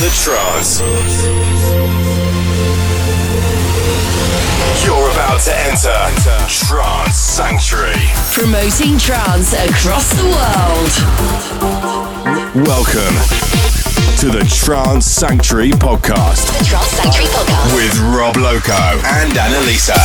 the trance. You're about to enter Trance Sanctuary. Promoting trance across the world. Welcome to the Trance Sanctuary podcast. The Trance Sanctuary podcast. With Rob Loco and Annalisa.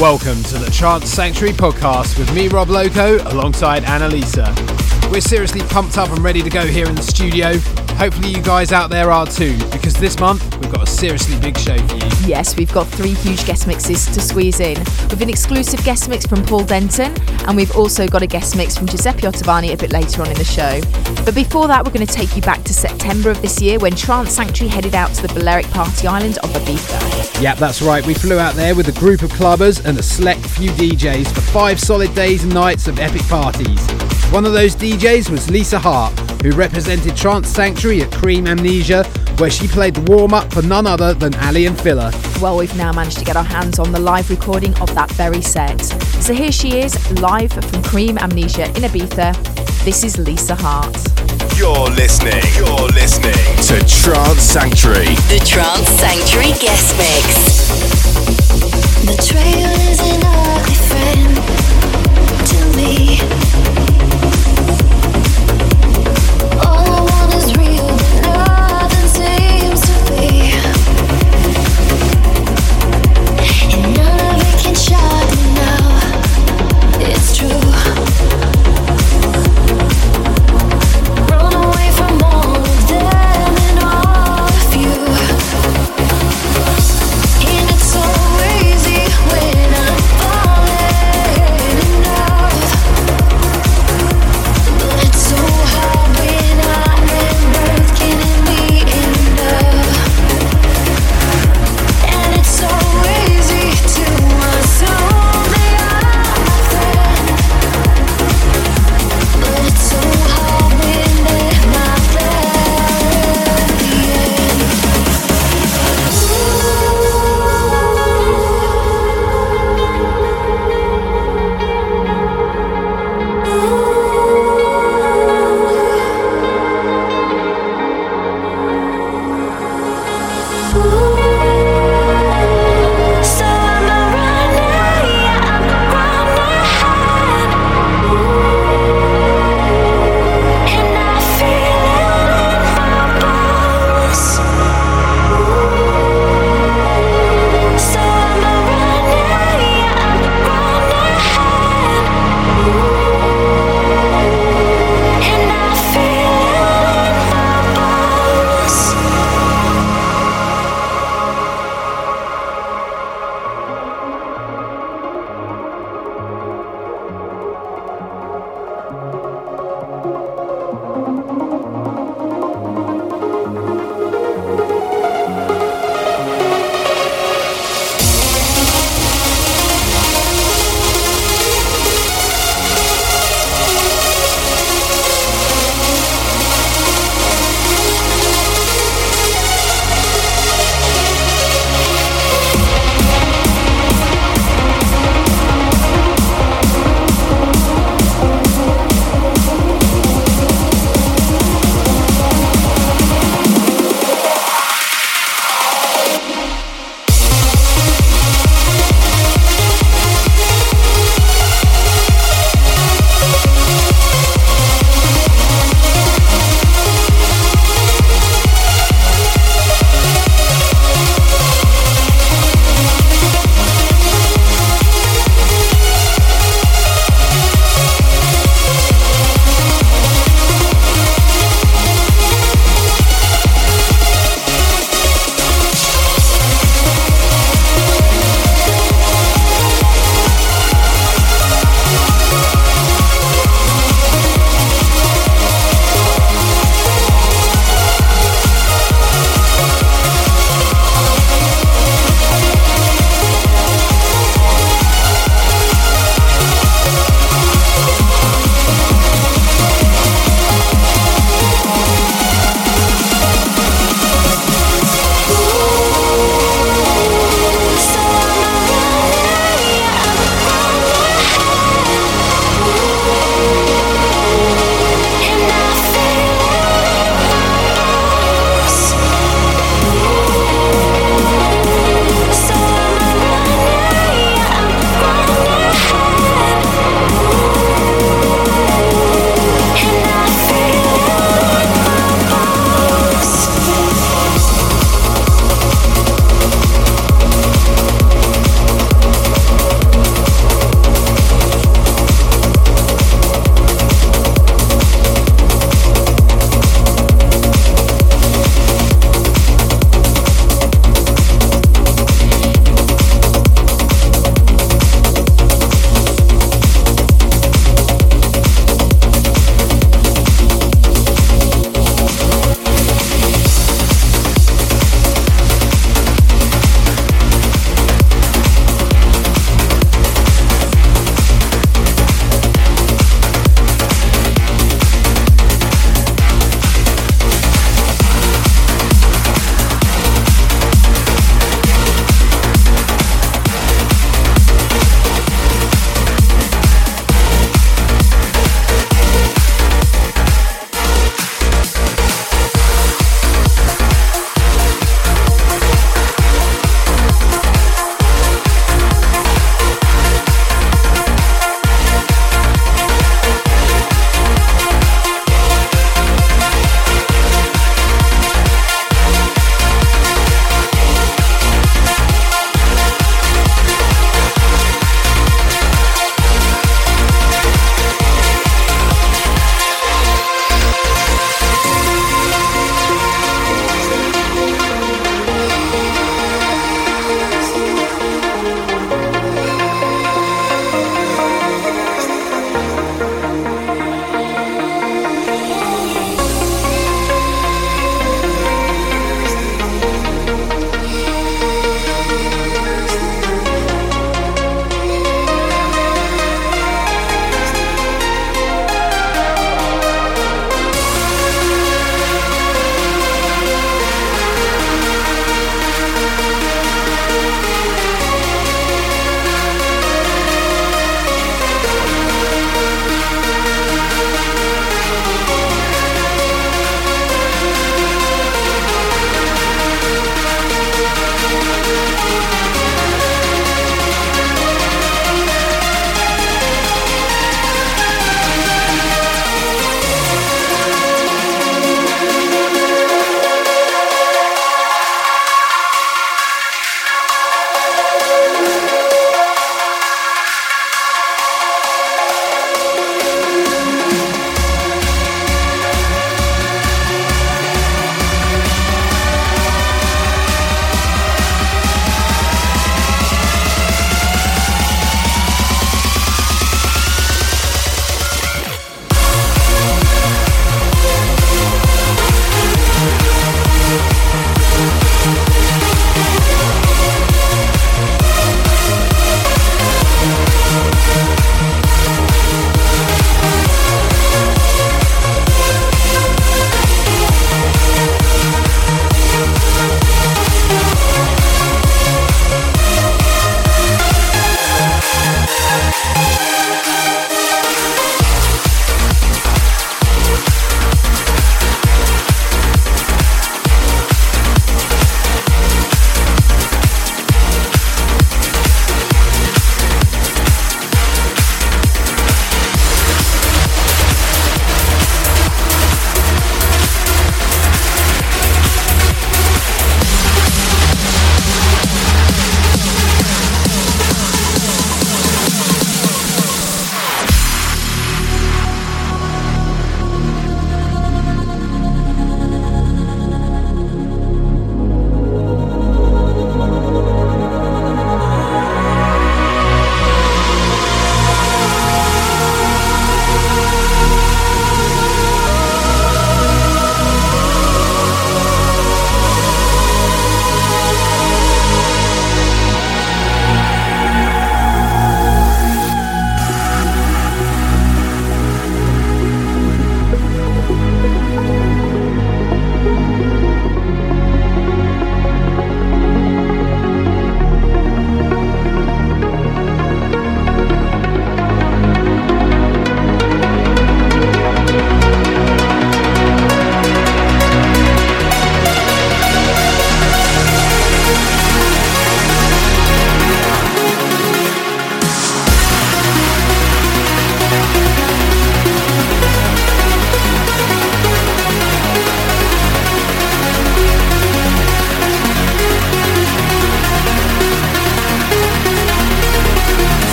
Welcome to the Trance Sanctuary podcast with me, Rob Loco, alongside Annalisa. We're seriously pumped up and ready to go here in the studio. Hopefully, you guys out there are too, because this month we've got a seriously big show for you. Yes, we've got three huge guest mixes to squeeze in. With an exclusive guest mix from Paul Denton, and we've also got a guest mix from Giuseppe Ottaviani a bit later on in the show. But before that, we're going to take you back to September of this year when Trance Sanctuary headed out to the Balearic Party Island of Ibiza. Yep, that's right. We flew out there with a group of clubbers and a select few DJs for five solid days and nights of epic parties. One of those DJs was Lisa Hart, who represented Trance Sanctuary at Cream Amnesia, where she played the warm up for none other than Aly and Fila. Well, we've now managed to get our hands on the live recording of that very set. So here she is, live from Cream Amnesia in Ibiza. This is Lisa Hart. You're listening. You're listening to Trance Sanctuary. The Trance Sanctuary guest mix. Betrayal is an ugly friend to me.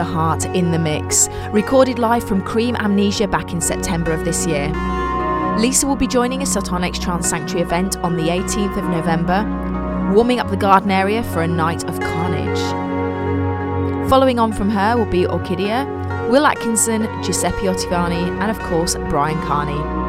Lisa Hart in the mix, recorded live from Cream Amnesia back in September of this year. Lisa will be joining us at our next Trance Sanctuary event on the 18th of November, warming up the garden area for a night of carnage. Following on from her will be Orkidea, Will Atkinson, Giuseppe Ottaviani, and of course Brian Kearney.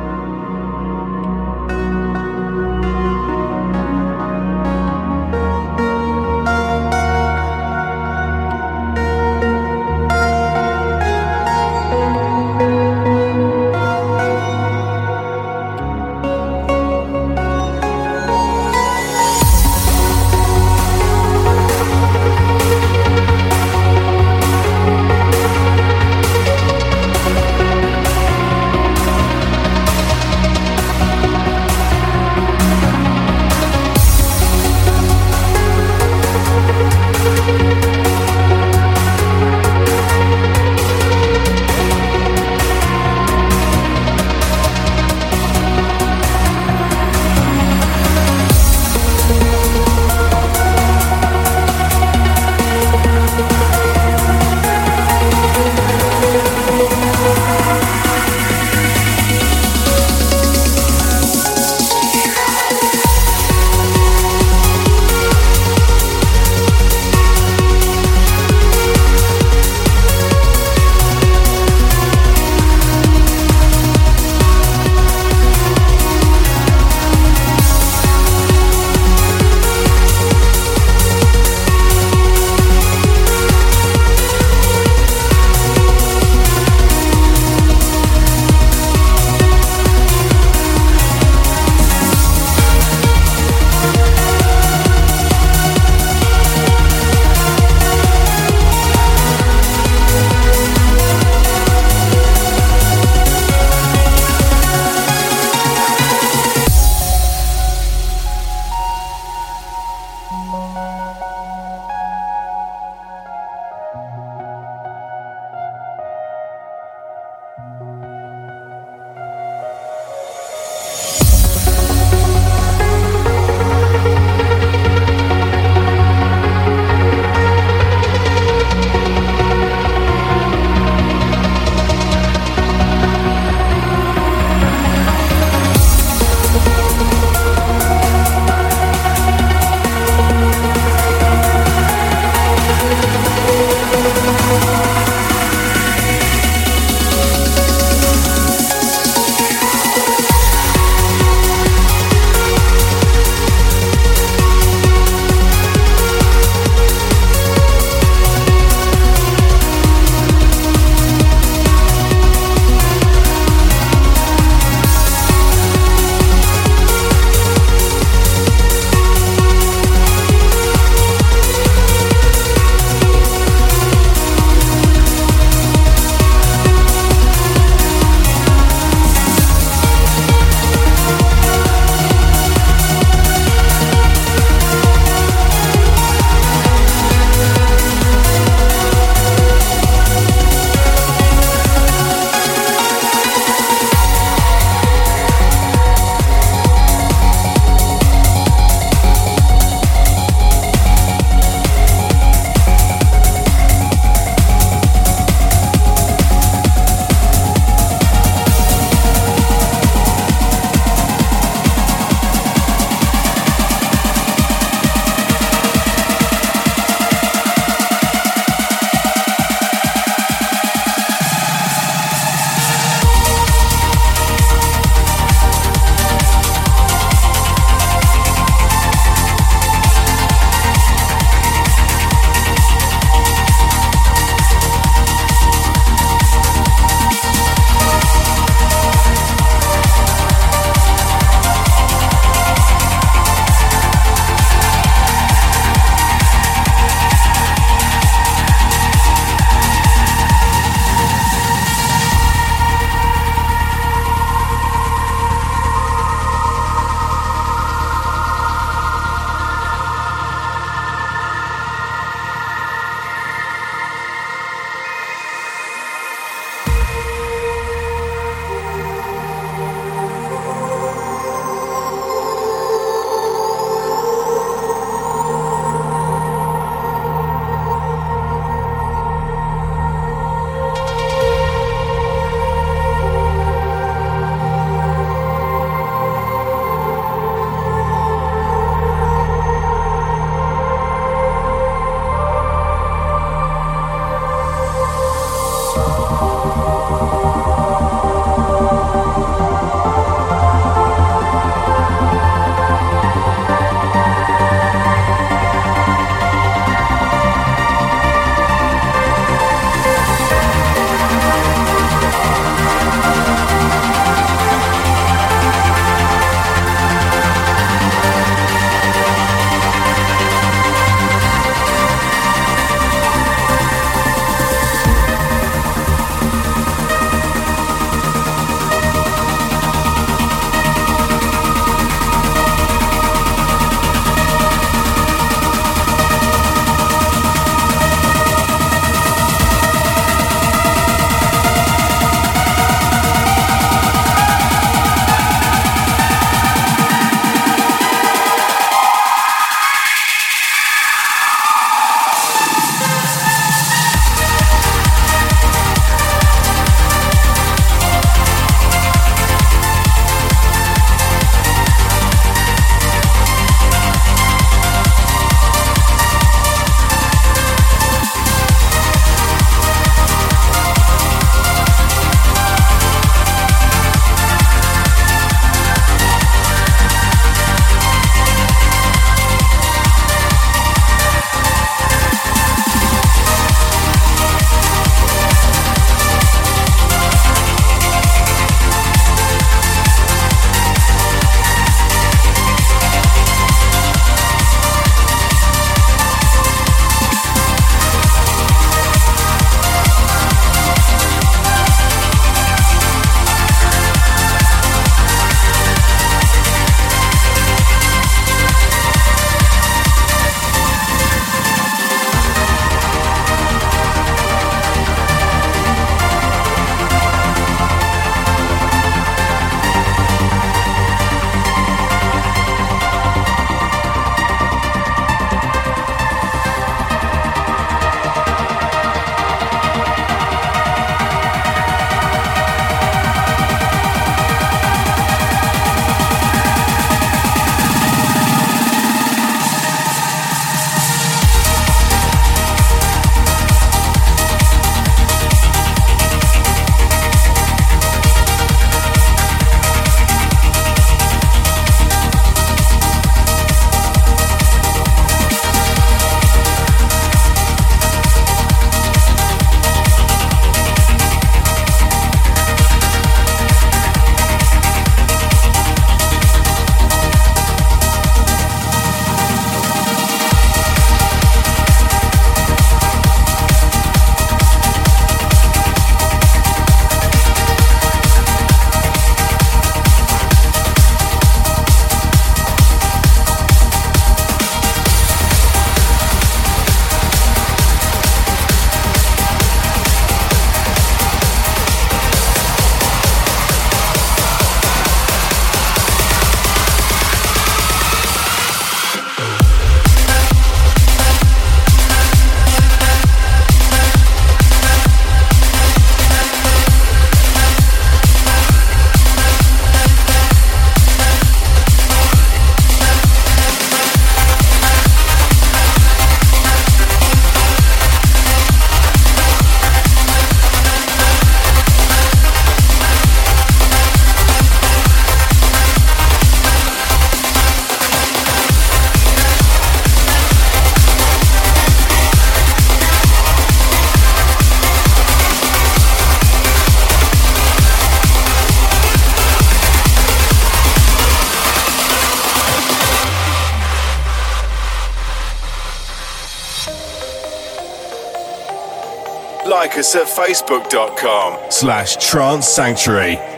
Like us at facebook.com slash trance sanctuary.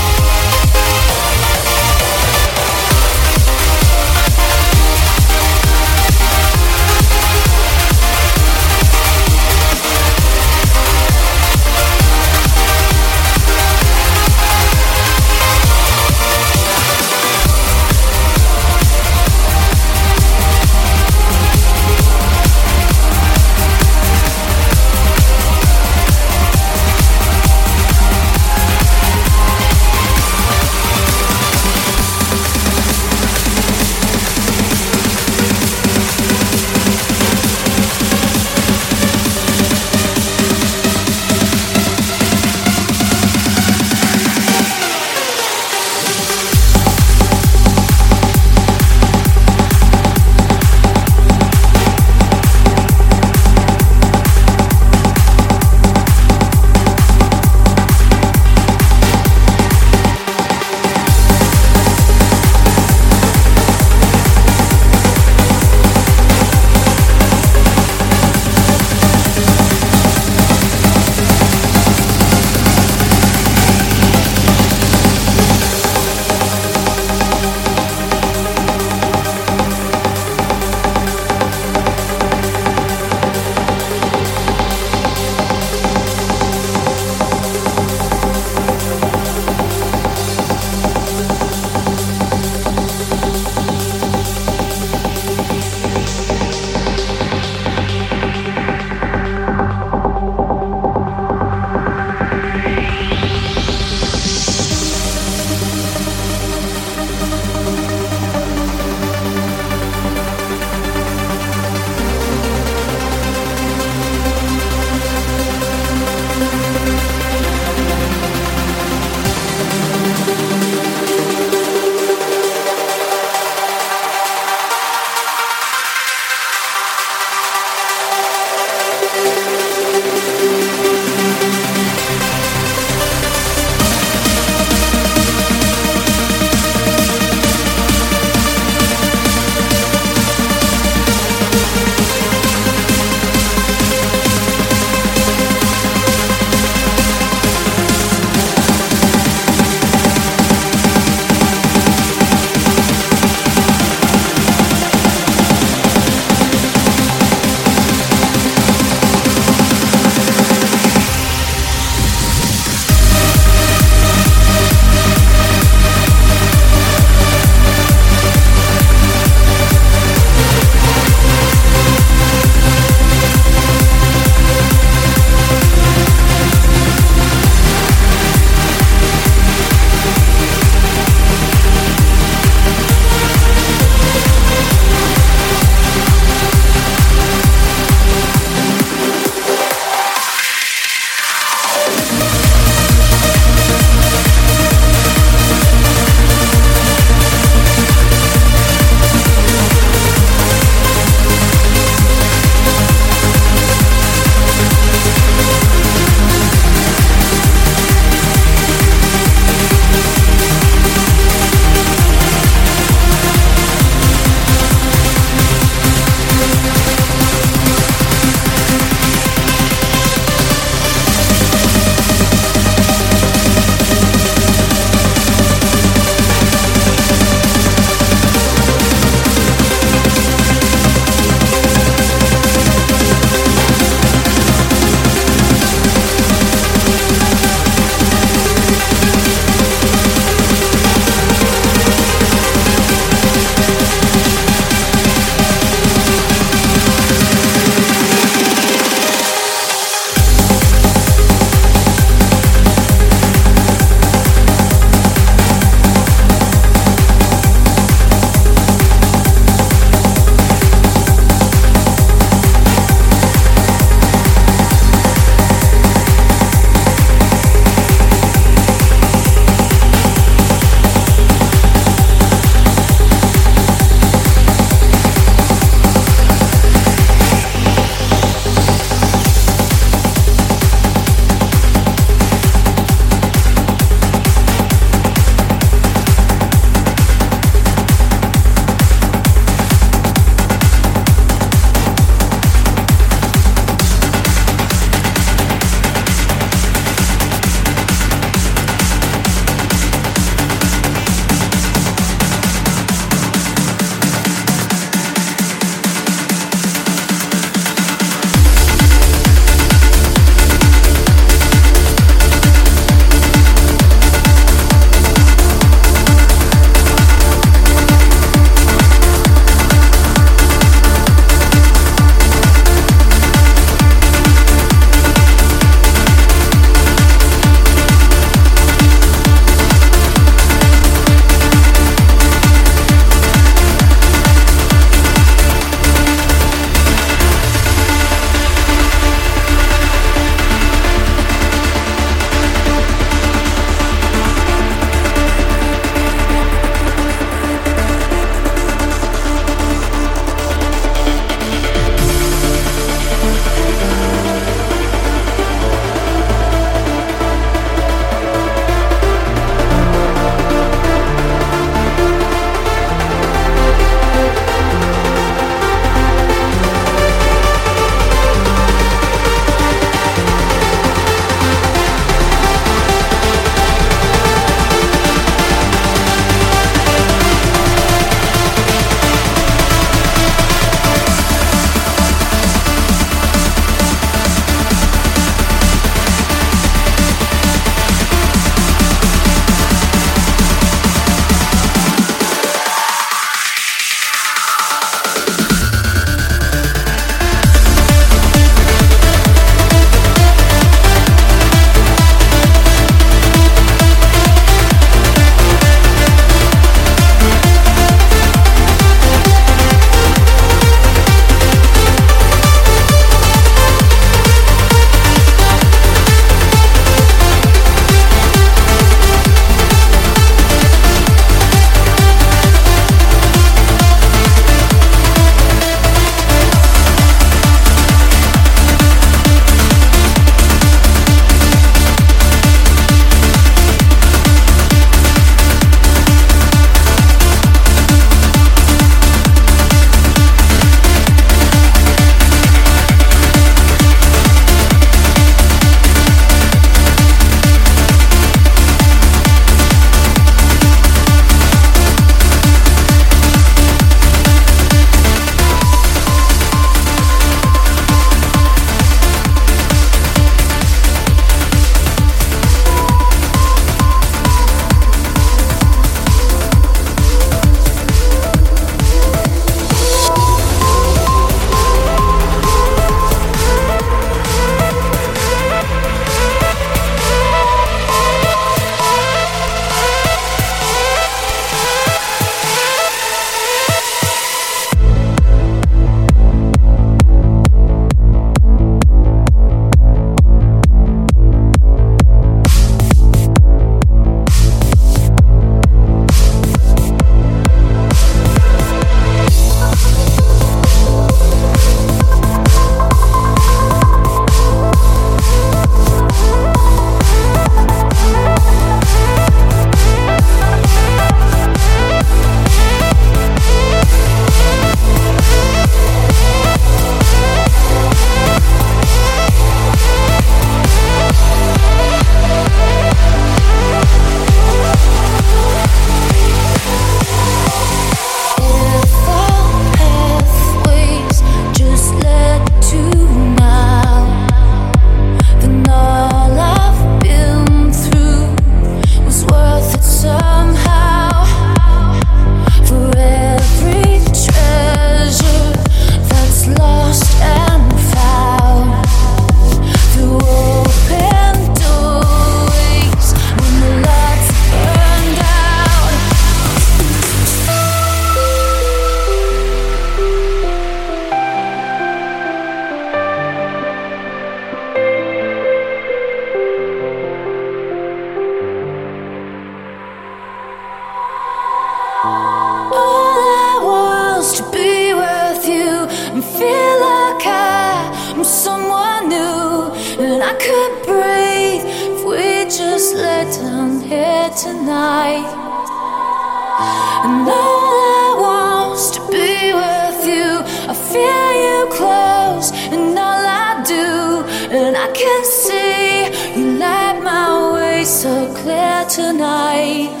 I can see you light my way so clear tonight.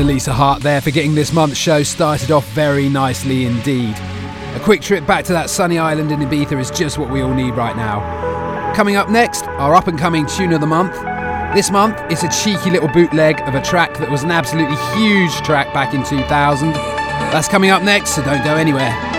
To Lisa Hart there for getting this month's show started off very nicely indeed. A quick trip back to that sunny island in Ibiza is just what we all need right now. Coming up next, our up and coming tune of the month. This month, it's a cheeky little bootleg of a track that was an absolutely huge track back in 2000. That's coming up next, so don't go anywhere.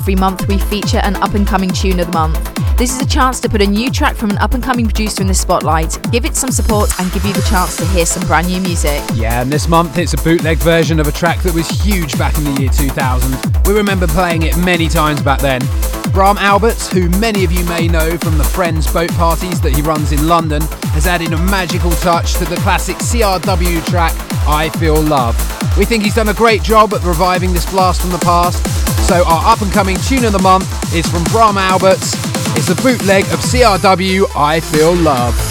Every month we feature an up and coming tune of the month. This is a chance to put a new track from an up and coming producer in the spotlight, give it some support, and give you the chance to hear some brand new music. Yeah, and this month it's a bootleg version of a track that was huge back in the year 2000. We remember playing it many times back then. Bram Alberts, who many of you may know from the Friends boat parties that he runs in London, has added a magical touch to the classic CRW track I Feel Love. We think he's done a great job at reviving this blast from the past so our up and coming tune of the month is from Bram Alberts. It's a bootleg of CRW I Feel Love.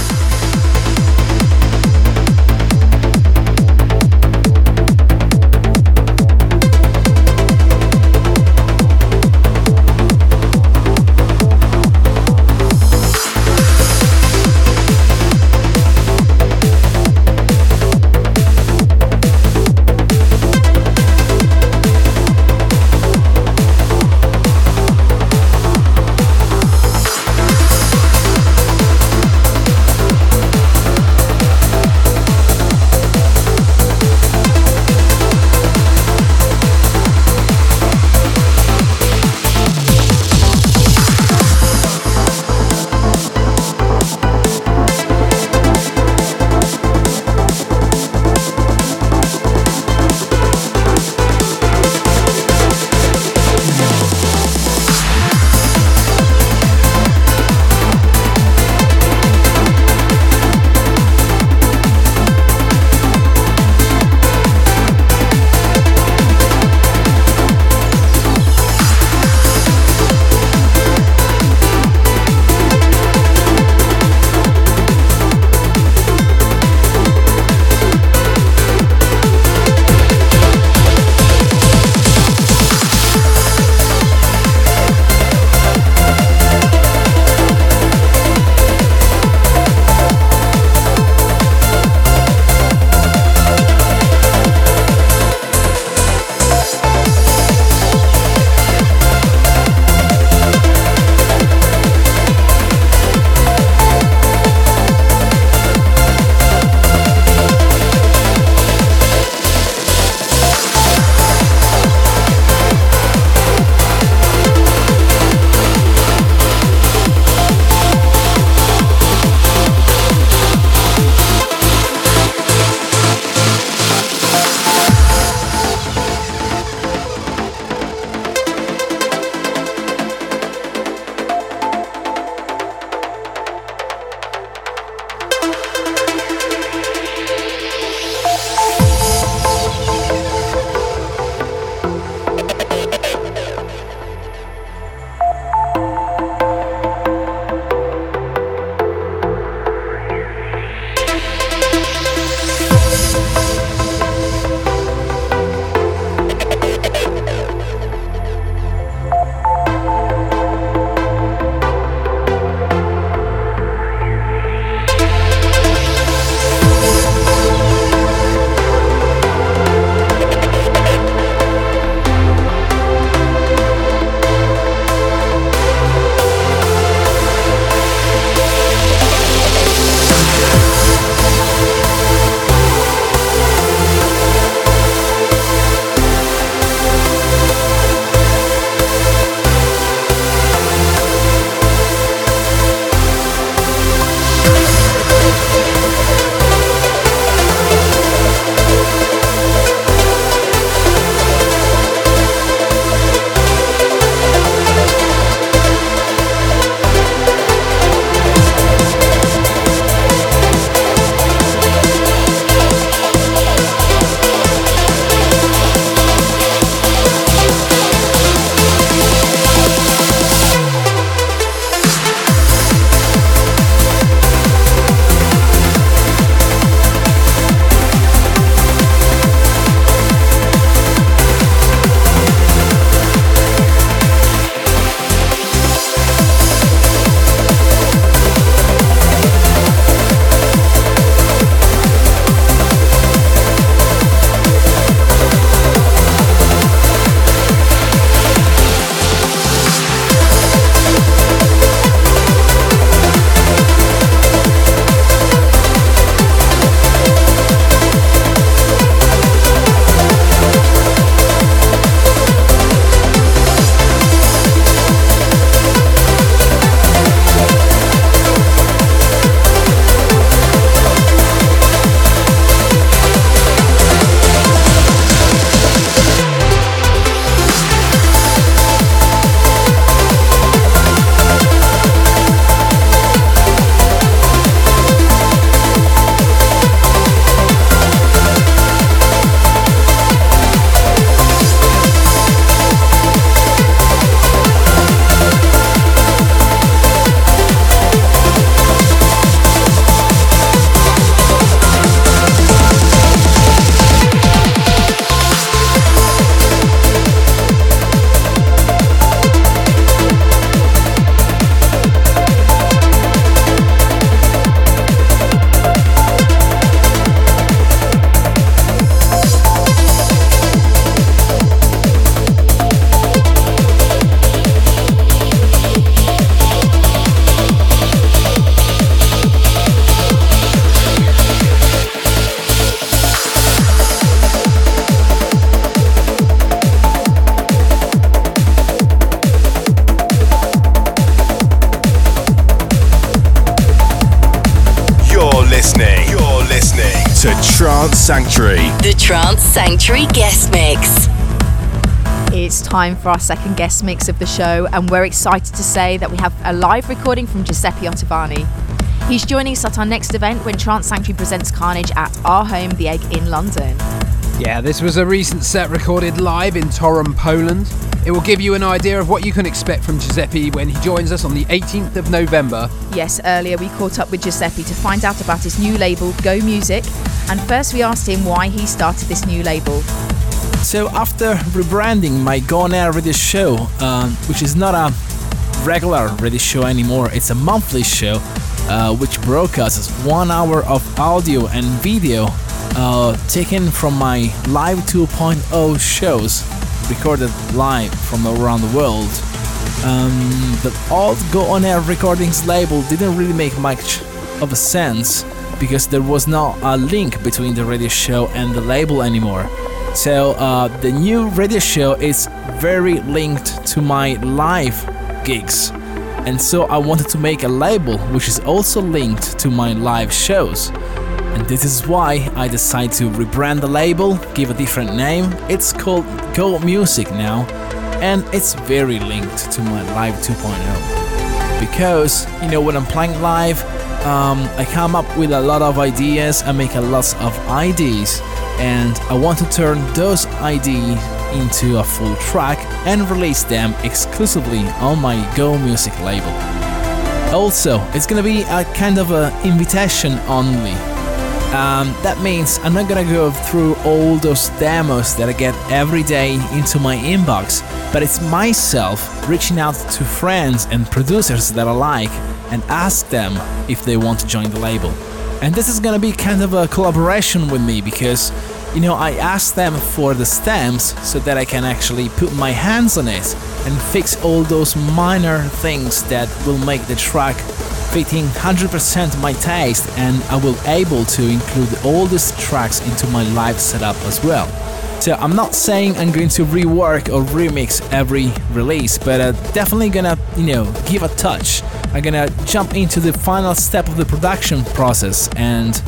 Time for our second guest mix of the show, and we're excited to say that we have a live recording from Giuseppe Ottaviani. He's joining us at our next event when Trance Sanctuary presents Carnage at our home, The Egg, in London. Yeah, this was a recent set recorded live in Toruń, Poland. It will give you an idea of what you can expect from Giuseppe when he joins us on the 18th of November. Yes, earlier we caught up with Giuseppe to find out about his new label, Go Music, and first we asked him why he started this new label. So, after rebranding my Go On Air radio show, uh, which is not a regular radio show anymore, it's a monthly show uh, which broadcasts one hour of audio and video uh, taken from my Live 2.0 shows recorded live from around the world. Um, the old Go On Air Recordings label didn't really make much of a sense because there was not a link between the radio show and the label anymore. So uh, the new radio show is very linked to my live gigs. And so I wanted to make a label which is also linked to my live shows. And this is why I decided to rebrand the label, give a different name. It's called Go Music now, and it's very linked to my Live 2.0. Because, you know, when I'm playing live, um, I come up with a lot of ideas, I make a lot of ideas, and I want to turn those ideas into a full track and release them exclusively on my Go Music label. Also, it's gonna be a kind of a invitation only um, that means I'm not gonna go through all those demos that I get every day into my inbox, but it's myself reaching out to friends and producers that I like and ask them if they want to join the label. And this is gonna be kind of a collaboration with me because, you know, I asked them for the stems so that I can actually put my hands on it and fix all those minor things that will make the track fitting 100% my taste and I will able to include all these tracks into my live setup as well. So I'm not saying I'm going to rework or remix every release, but uh, definitely gonna, you know, give a touch. I'm gonna jump into the final step of the production process and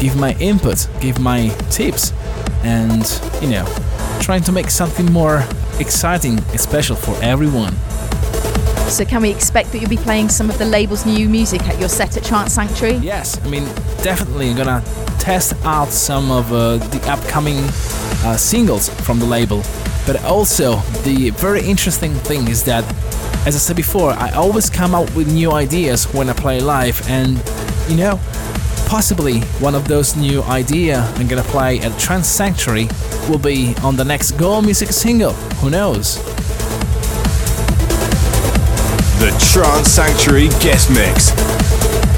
give my input, give my tips, and, you know, trying to make something more exciting, special for everyone. So, can we expect that you'll be playing some of the label's new music at your set at Trance Sanctuary? Yes, I mean, definitely I'm gonna test out some of uh, the upcoming uh, singles from the label. But also, the very interesting thing is that, as I said before, I always come up with new ideas when I play live, and you know, possibly one of those new idea I'm gonna play at Trance Sanctuary will be on the next Go Music single. Who knows? The Trance Sanctuary Guest Mix.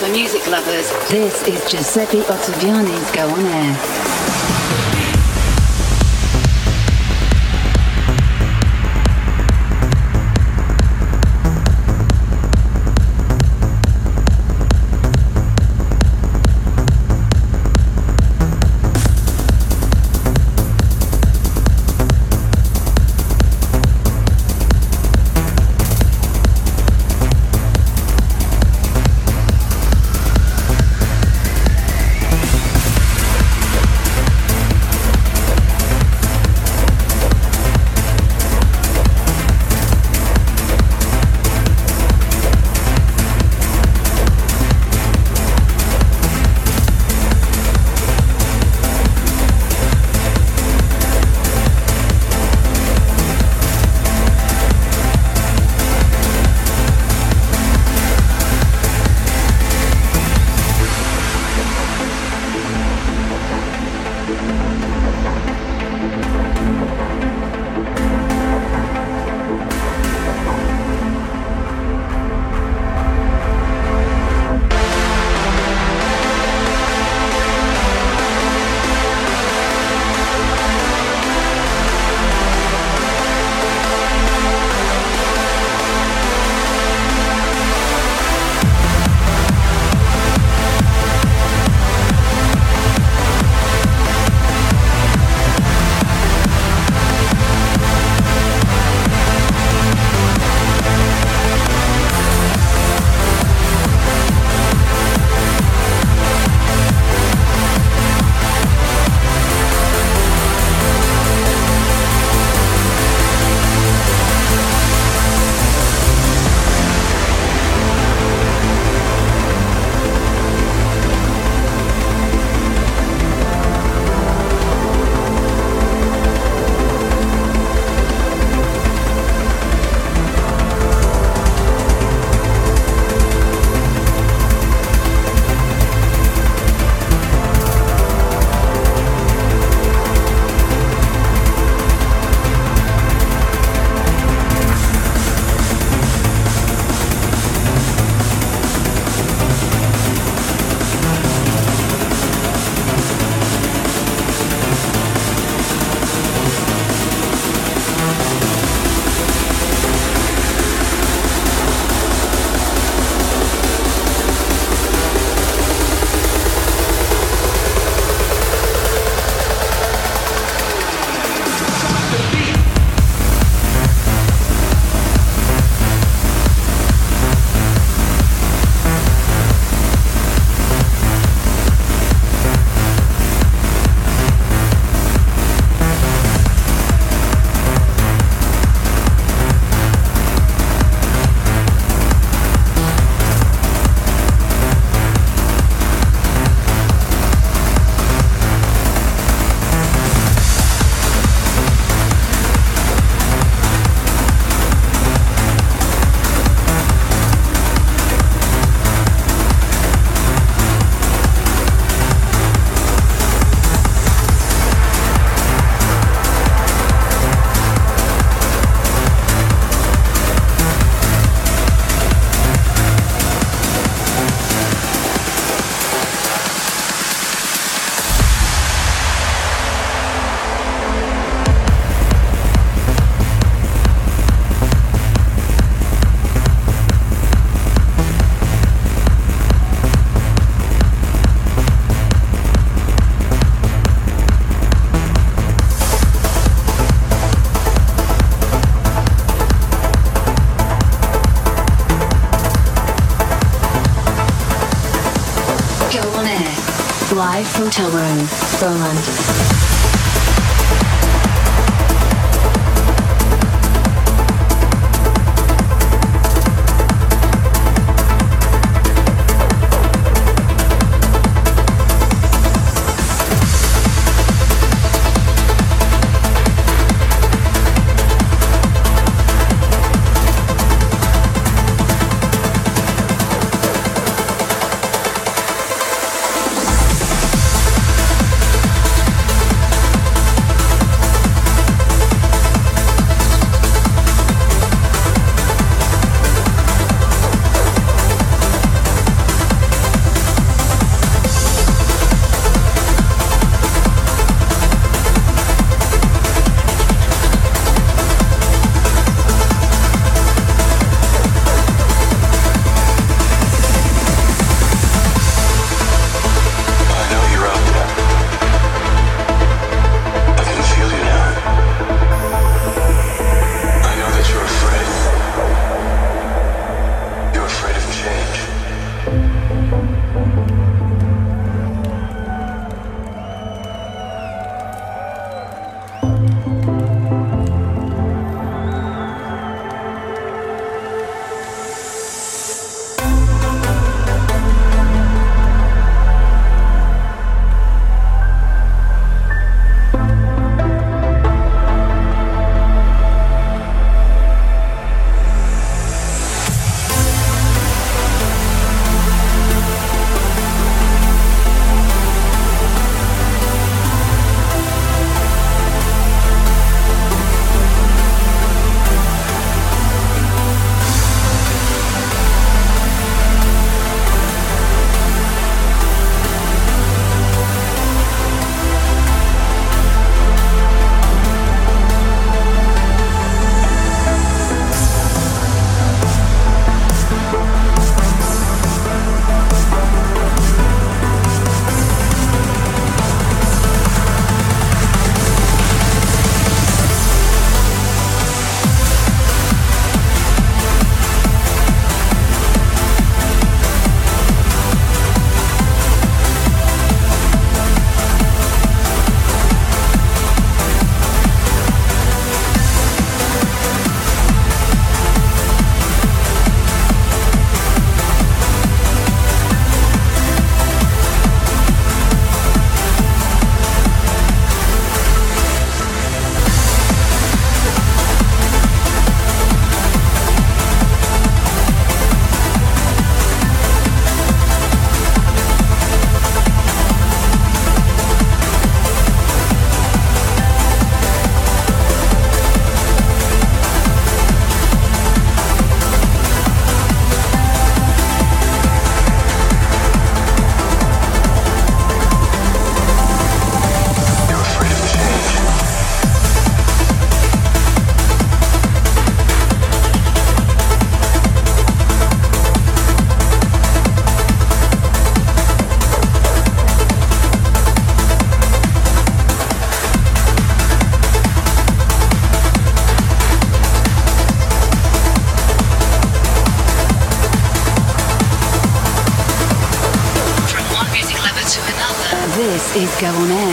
For music lovers. This is Giuseppe Ottaviani's Go On Air. Live from Toruń, Poland. Go on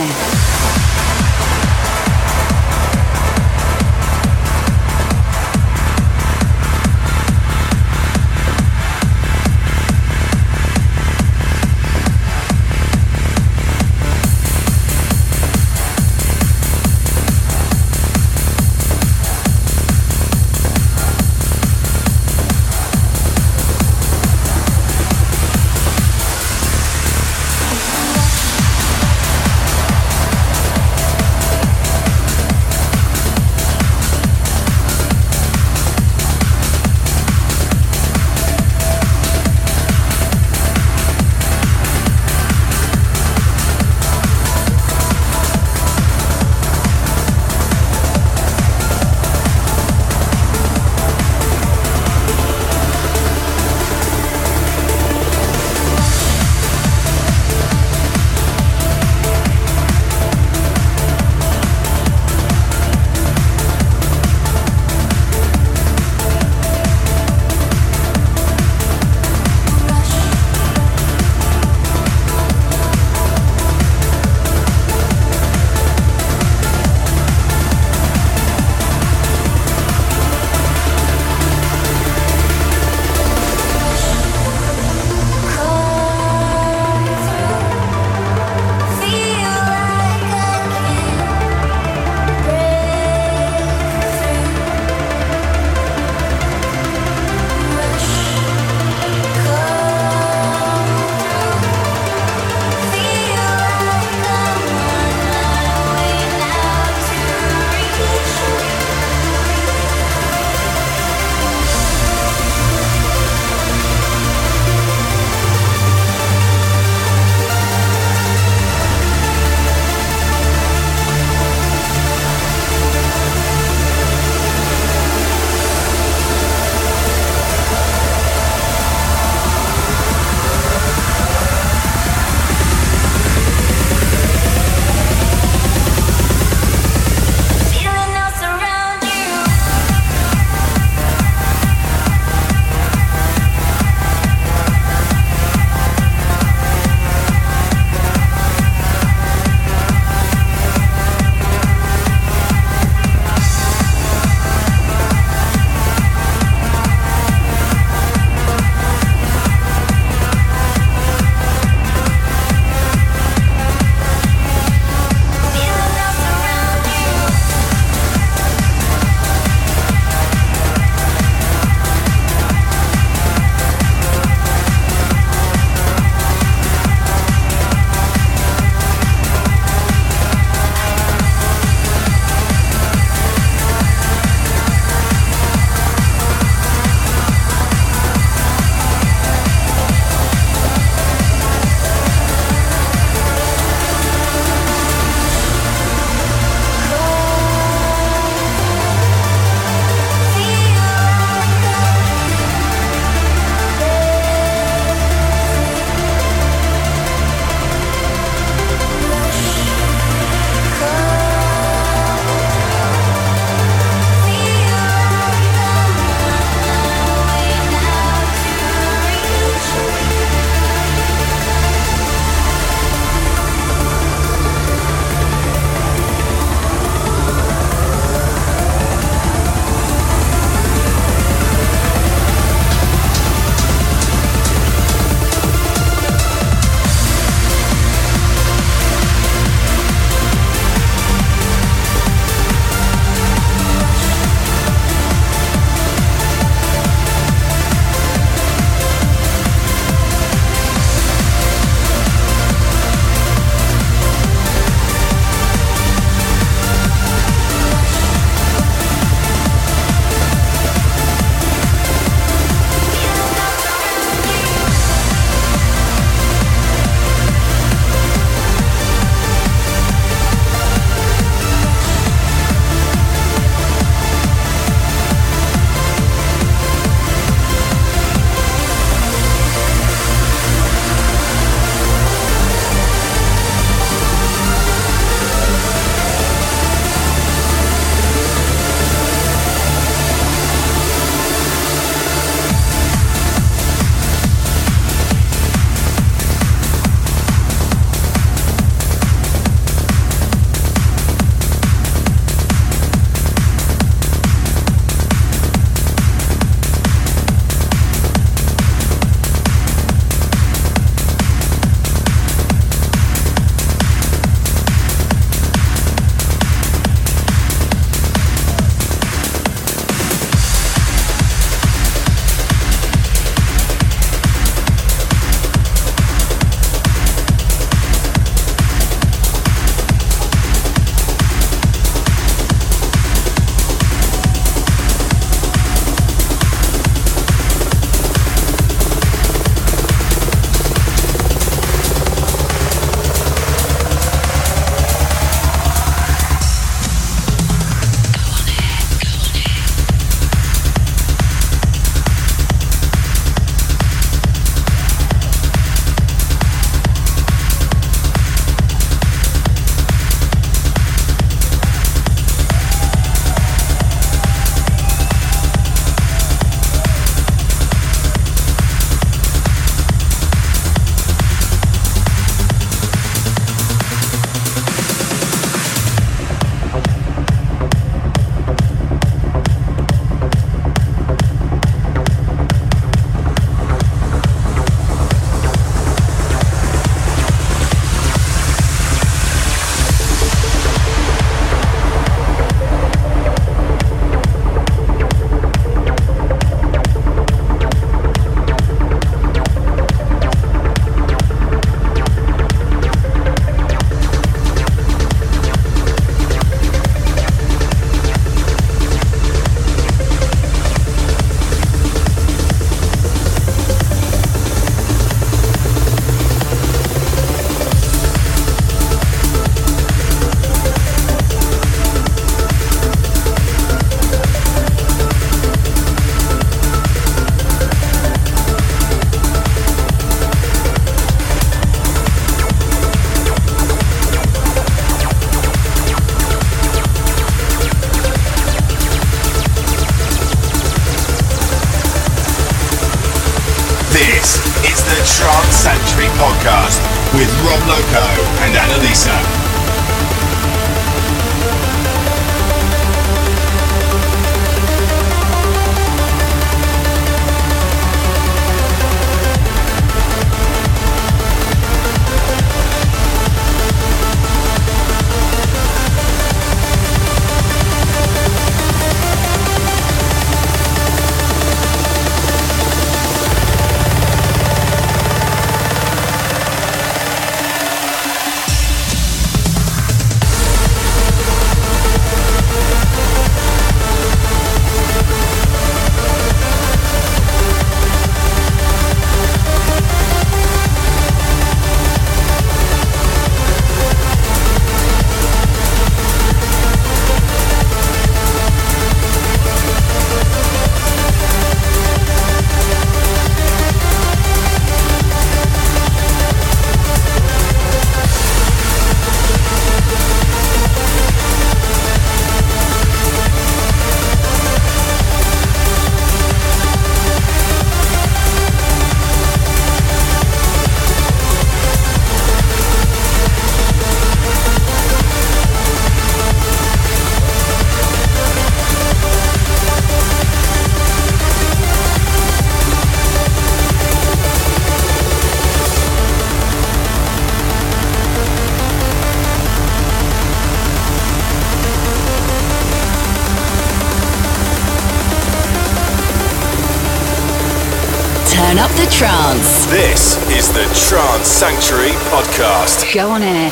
Sanctuary Podcast. Go on air.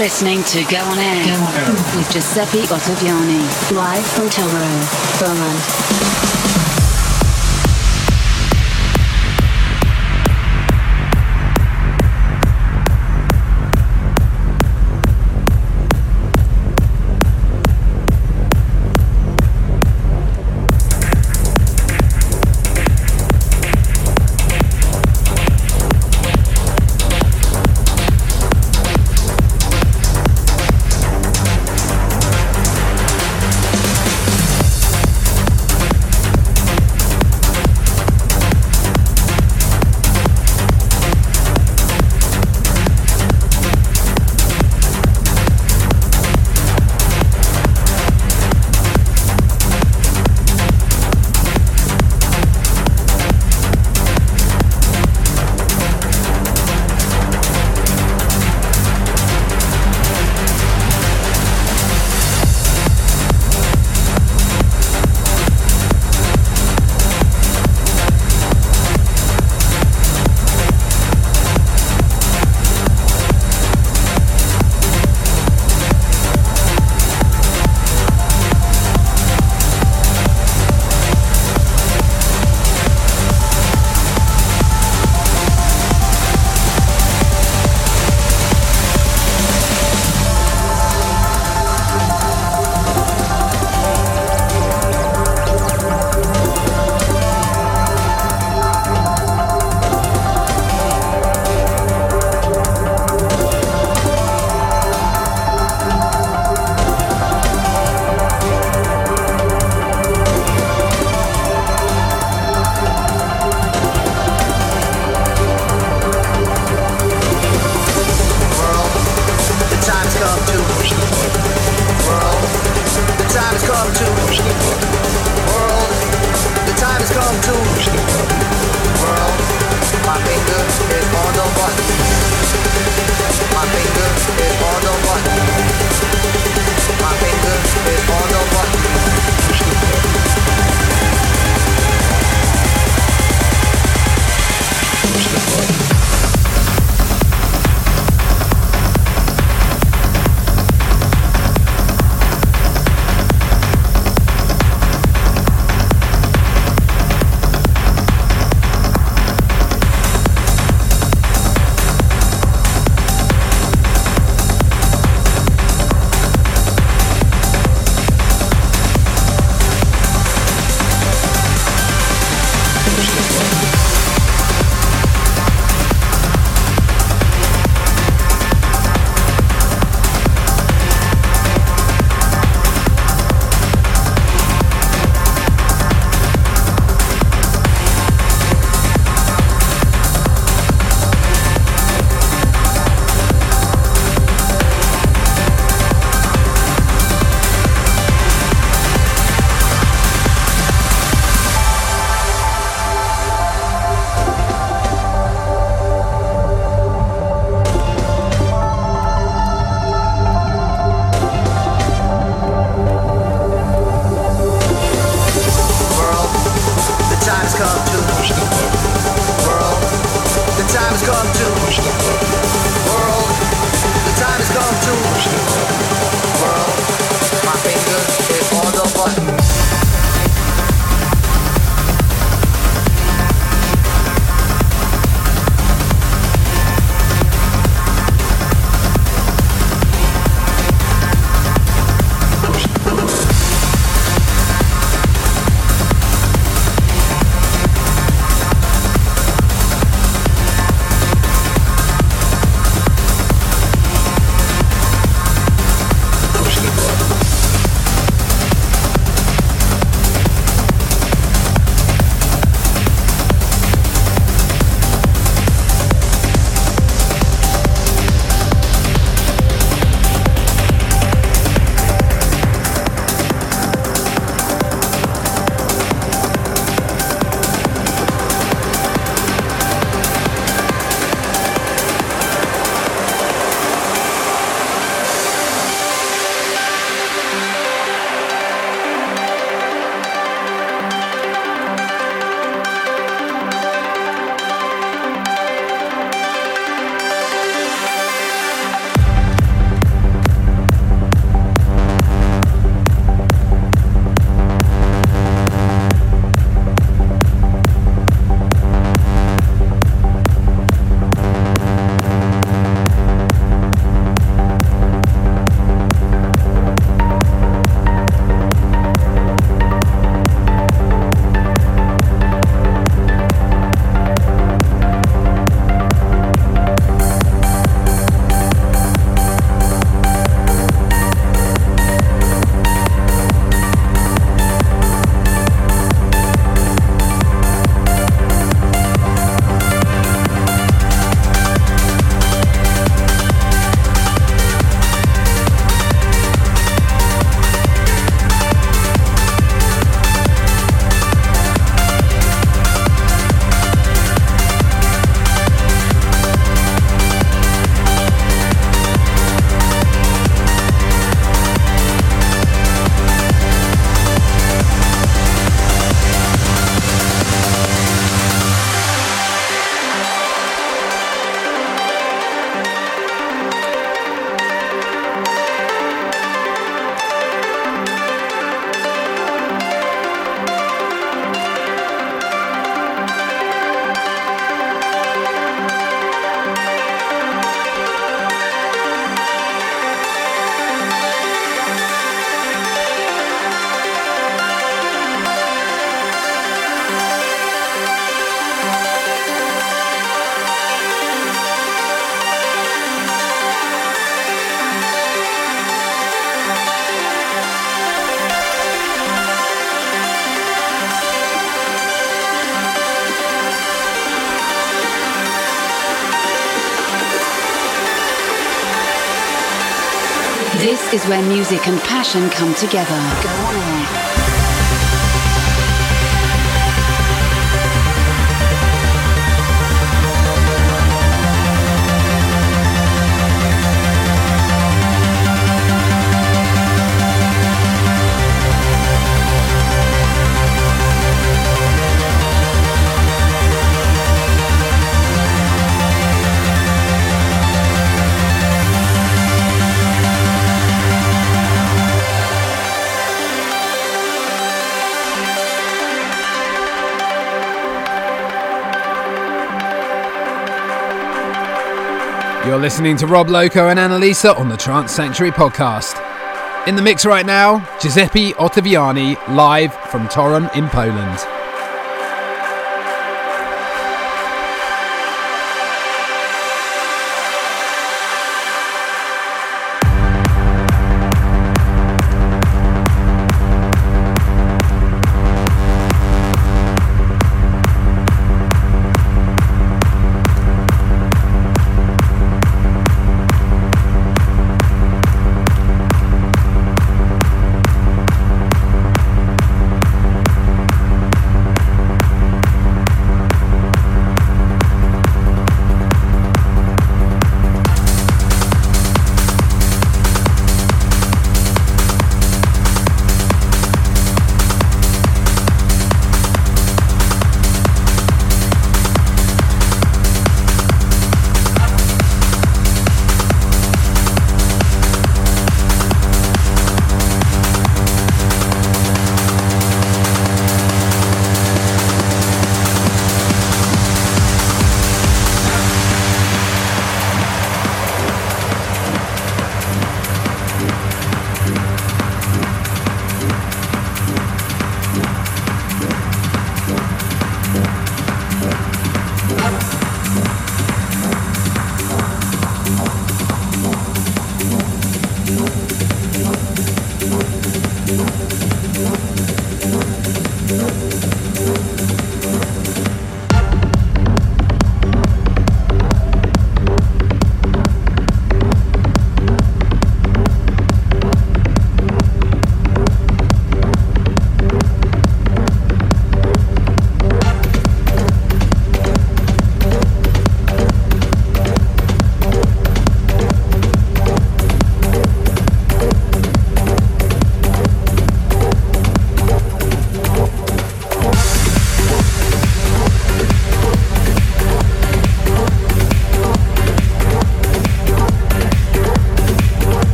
Listening to Go On Air, Go on with Giuseppe Ottaviani, live from Tilbury, Poland. Music and passion come together. Listening to Rob Loco and Annalisa on the Trance Sanctuary podcast. In the mix right now, Giuseppe Ottaviani live from Toruń in Poland.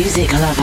Music lover.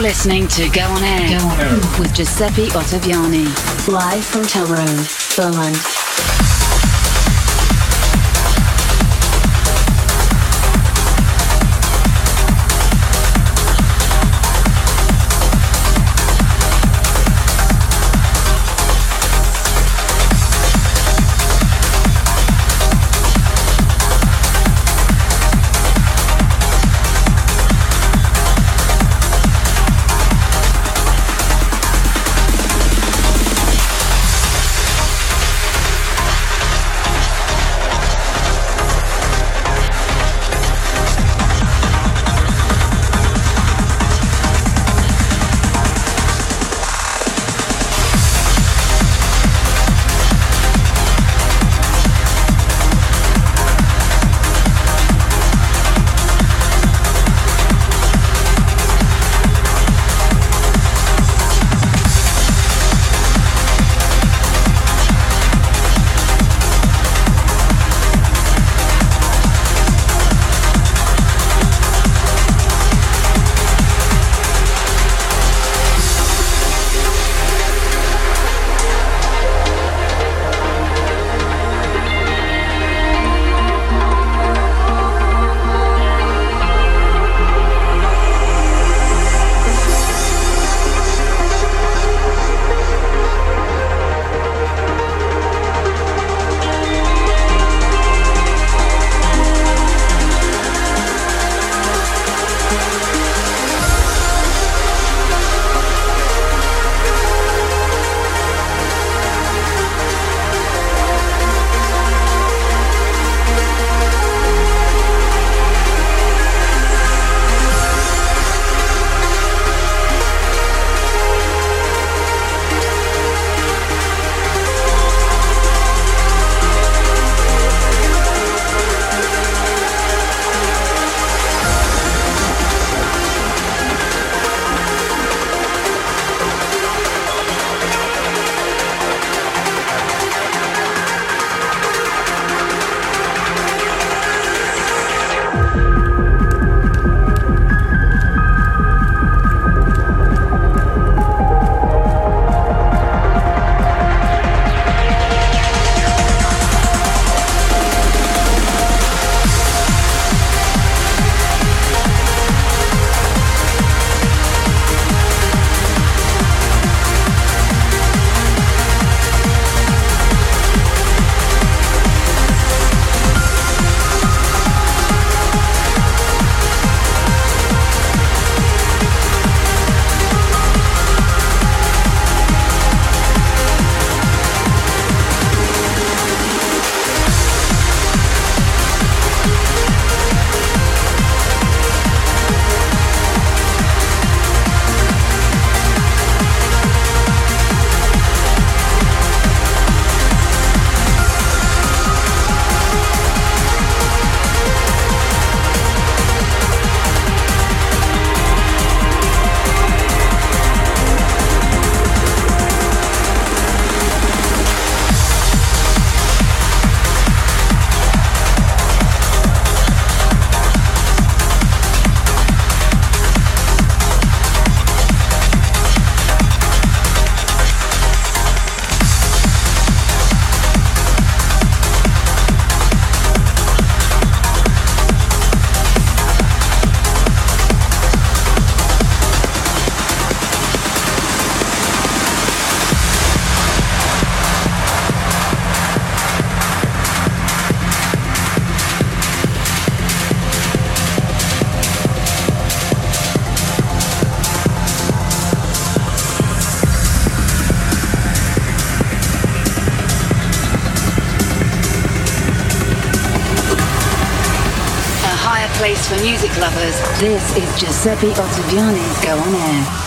You're listening to Go On Air, Go on with Giuseppe Ottaviani, live from Road, Berlin. This is Giuseppe Ottaviani's Go On Air.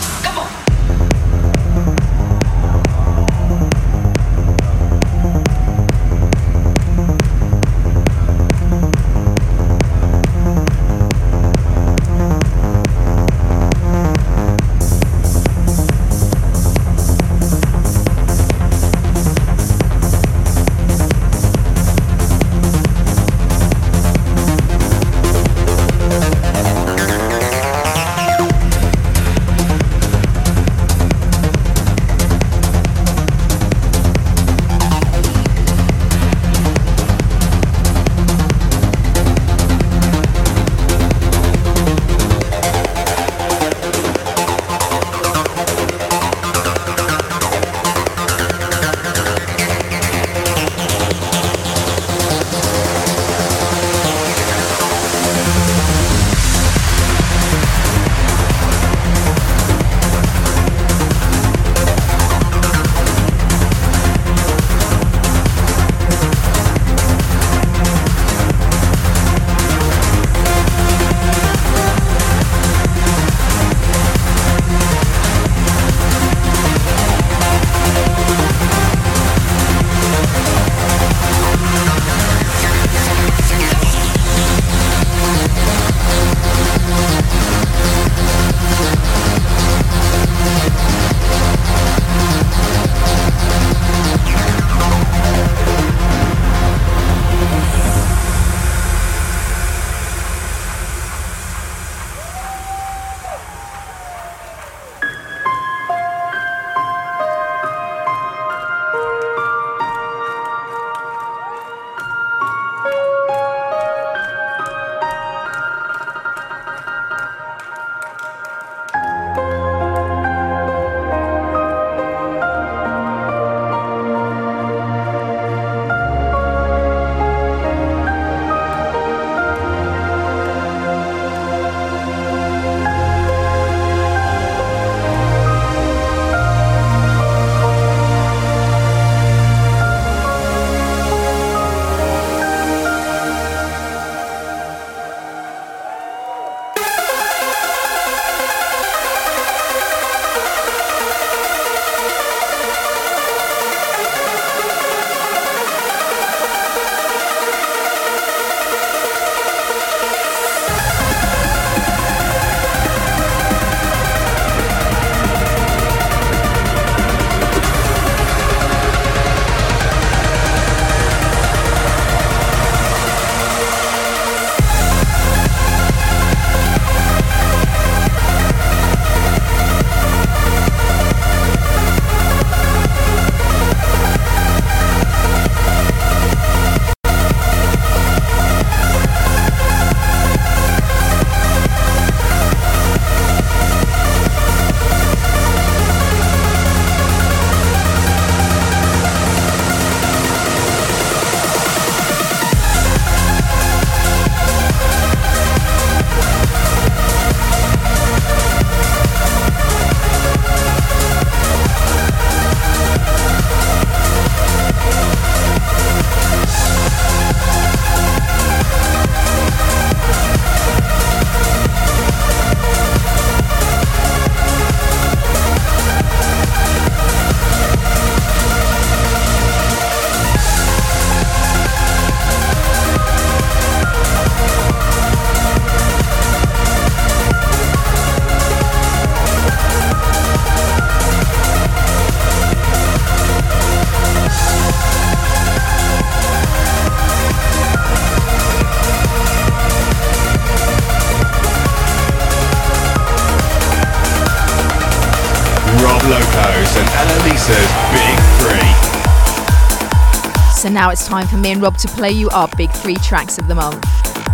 Time for me and Rob to play you our big three tracks of the month.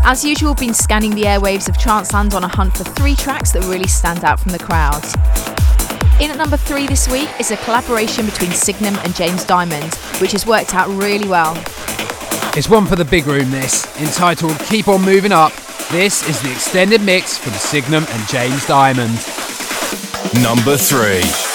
As usual, been scanning the airwaves of Tranceland on a hunt for three tracks that really stand out from the crowd. In at number three this week is a collaboration between Signum and James Diamond, which has worked out really well. It's one for the big room, this, entitled Keep On Moving Up. This is the extended mix from Signum and James Diamond. Number three.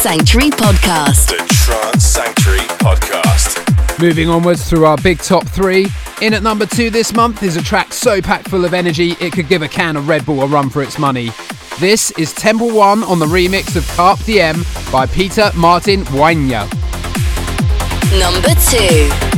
Sanctuary Podcast. The Trance Sanctuary Podcast. Moving onwards through our big top three. In at number two this month is a track so packed full of energy it could give a can of Red Bull a run for its money. This is Temple One on the remix of Carpe Diem by Peter Martin Wanya. Number two.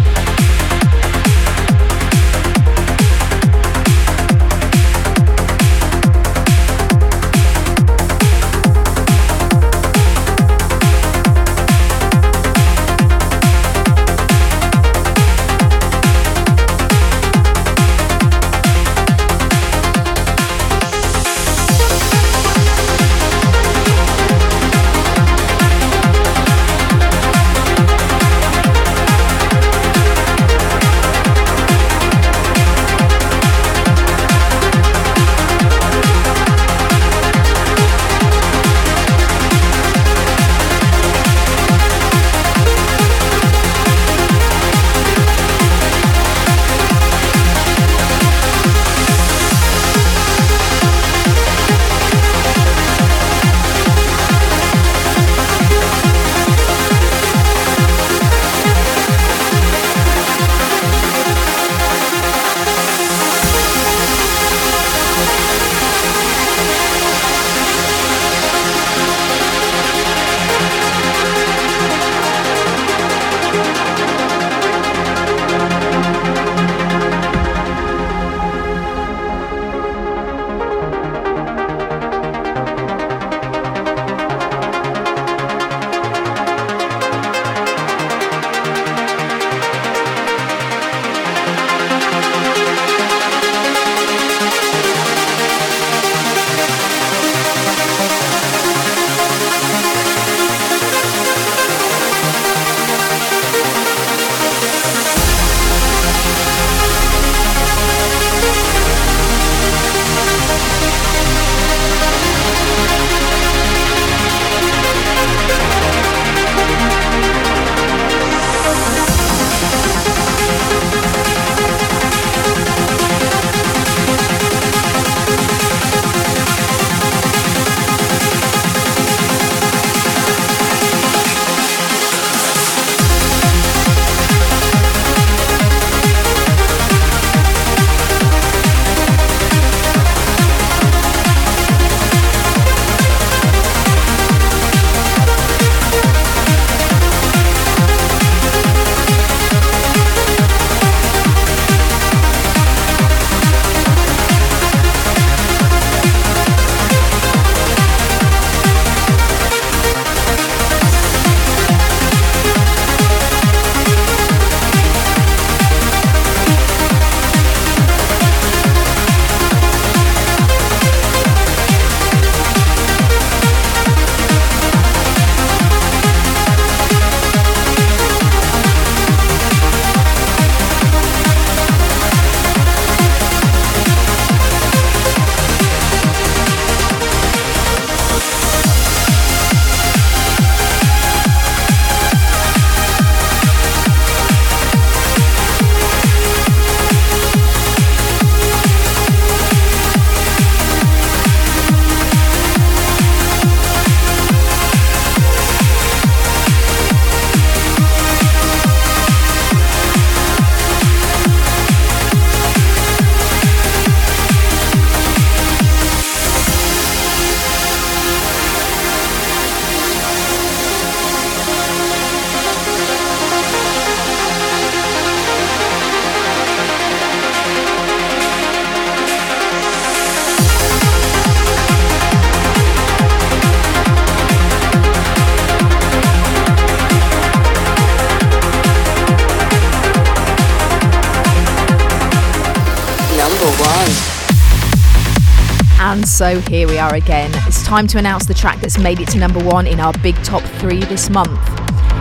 So here we are again. It's time to announce the track that's made it to number one in our big top three this month.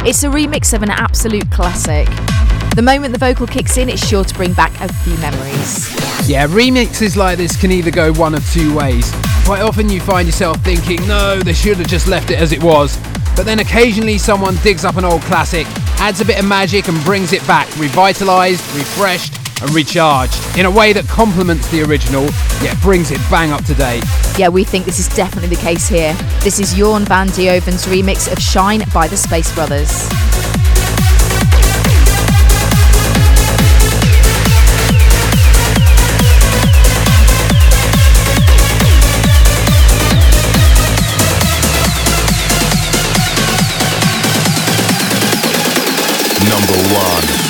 It's a remix of an absolute classic. The moment the vocal kicks in, it's sure to bring back a few memories. Yeah, remixes like this can either go one of two ways. Quite often you find yourself thinking, no, they should have just left it as it was. But then occasionally someone digs up an old classic, adds a bit of magic and brings it back, revitalised, refreshed, and recharged in a way that complements the original, yet brings it bang up to date. Yeah, we think this is definitely the case here. This is Jorn van Deynhoven's remix of Shine by the Space Brothers. Number one.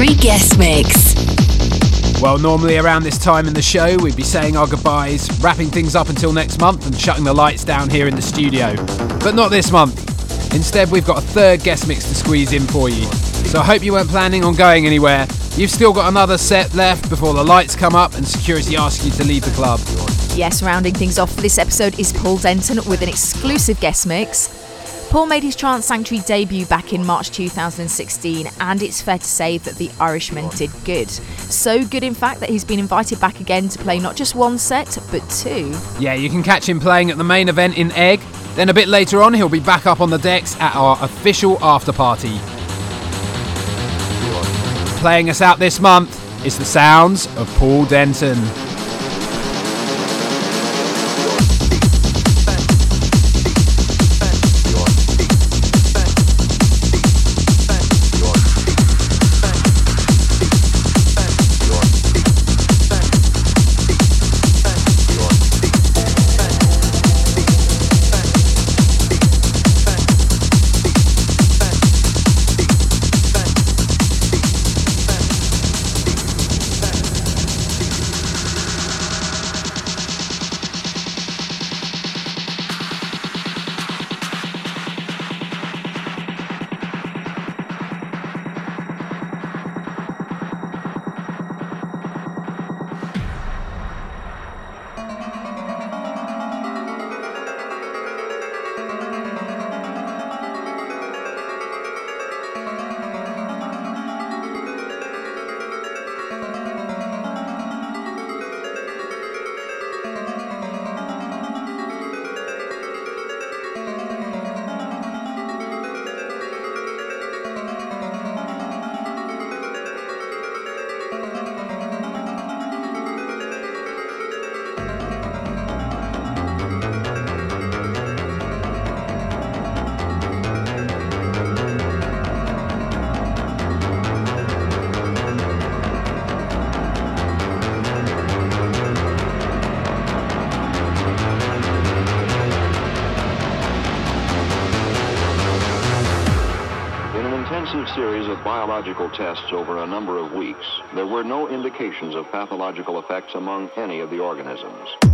Sanctuary Guest Mix. Well, normally around this time in the show, we'd be saying our goodbyes, wrapping things up until next month, and shutting the lights down here in the studio. But not this month. Instead, we've got a third guest mix to squeeze in for you. So I hope you weren't planning on going anywhere. You've still got another set left before the lights come up and security asks you to leave the club. Yes, rounding things off for this episode is Paul Denton with an exclusive guest mix. Paul made his Trance Sanctuary debut back in March 2016, and it's fair to say that the Irishman did good. So good, in fact, that he's been invited back again to play not just one set, but two. Yeah, you can catch him playing at the main event in Egg. Then a bit later on, he'll be back up on the decks at our official after party. Playing us out this month is the sounds of Paul Denton. Tests over a number of weeks, there were no indications of pathological effects among any of the organisms.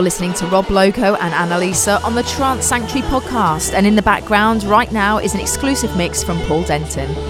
You're listening to Rob Loco and Annalisa on the Trance Sanctuary podcast, and in the background right now is an exclusive mix from Paul Denton.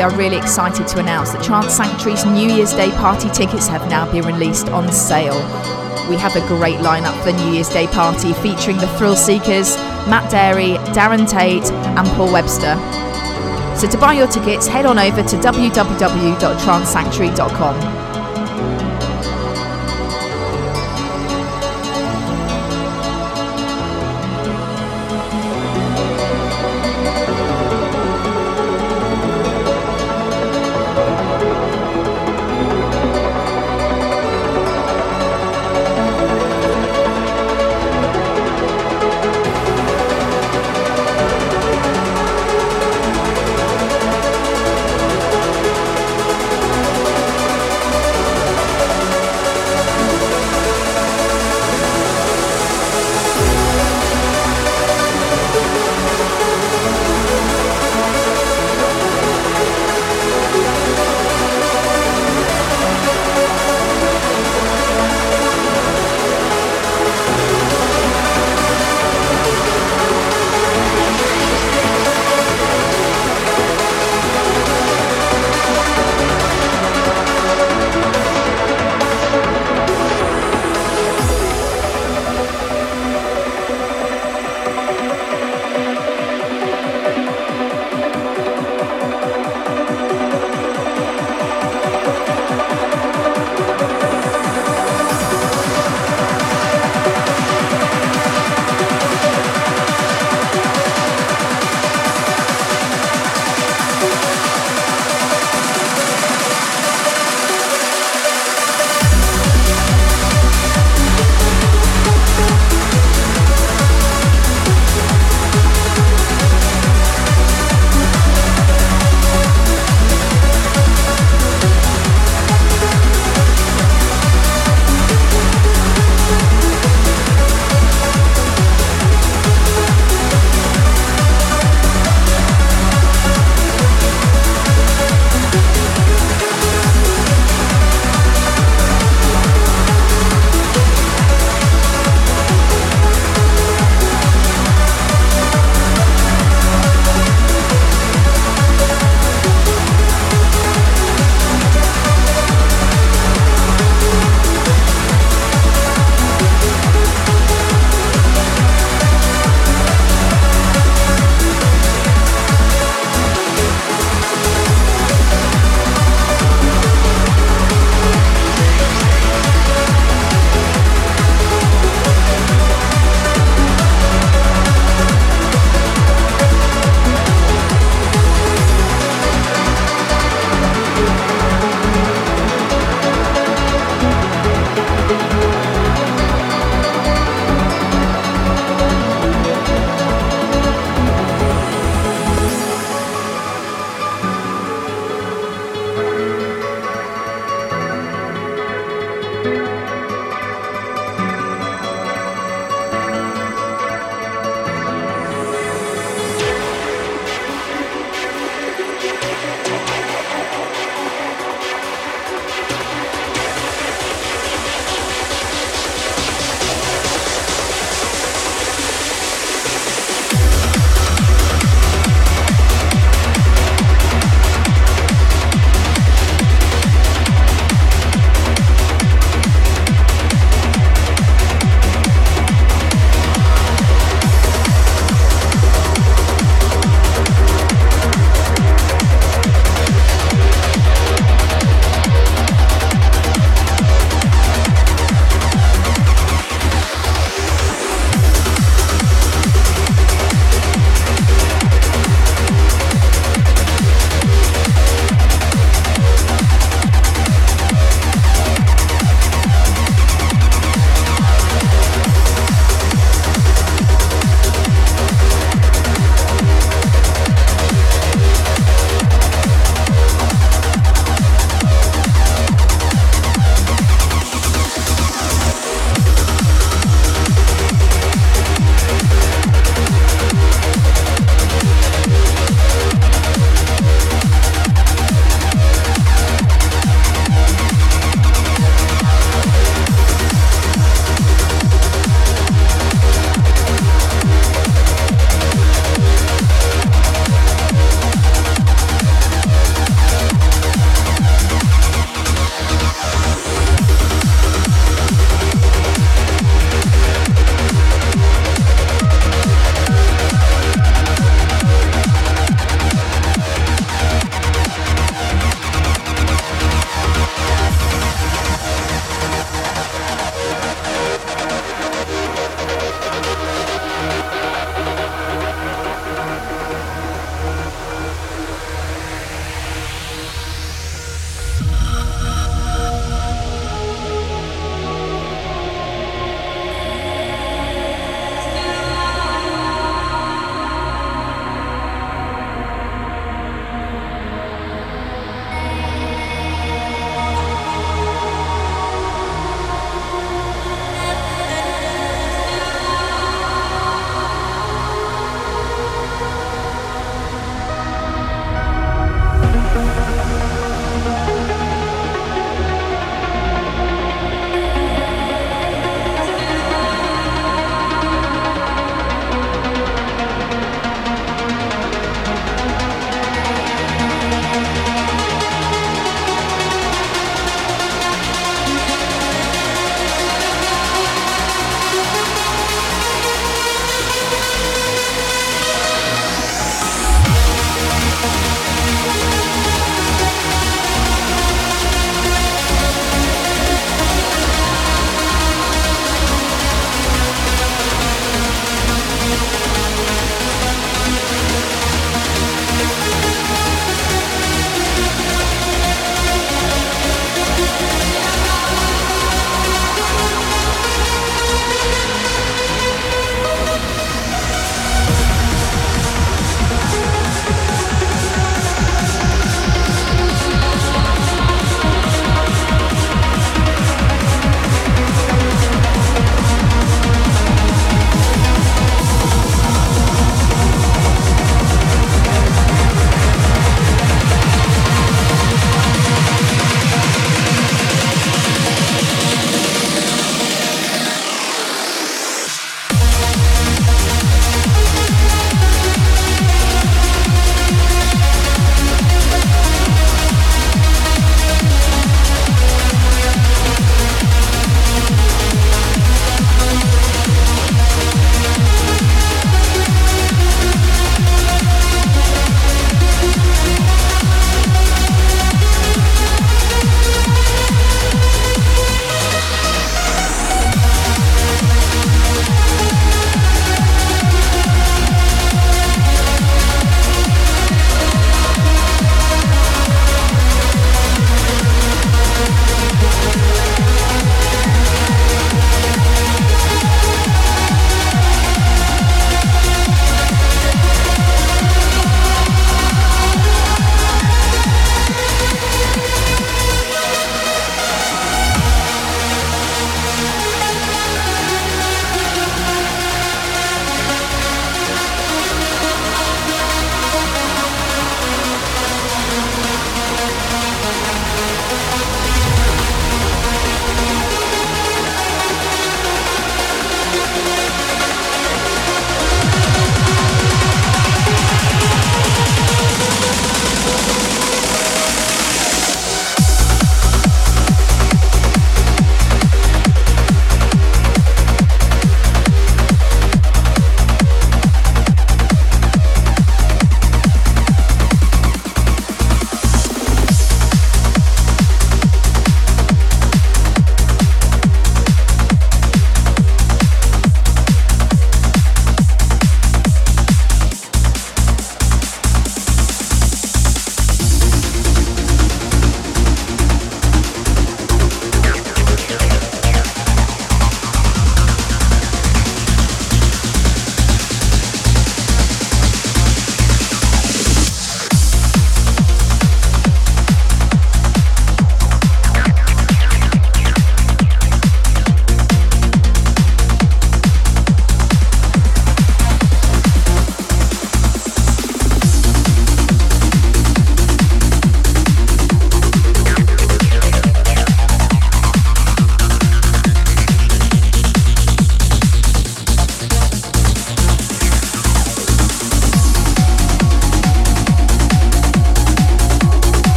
We are really excited to announce that Trance Sanctuary's New Year's Day party tickets have now been released on sale. We have a great lineup for the New Year's Day party featuring the Thrill Seekers, Matt Darey, Darren Tate, and Paul Webster. So to buy your tickets, head on over to www.trancesanctuary.com.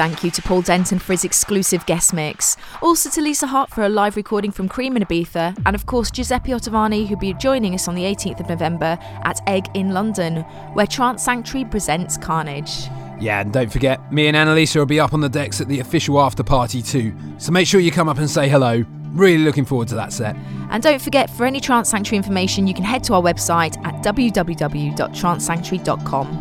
thank you to Paul Denton for his exclusive guest mix. Also to Lisa Hart for a live recording from Cream in Ibiza. And of course, Giuseppe Ottaviani, who'll be joining us on the 18th of November at Egg in London, where Trance Sanctuary presents Carnage. Yeah, and don't forget, me and Annalisa will be up on the decks at the official after party too. So make sure you come up and say hello. Really looking forward to that set. And don't forget, for any Trance Sanctuary information, you can head to our website at www.trancesanctuary.com.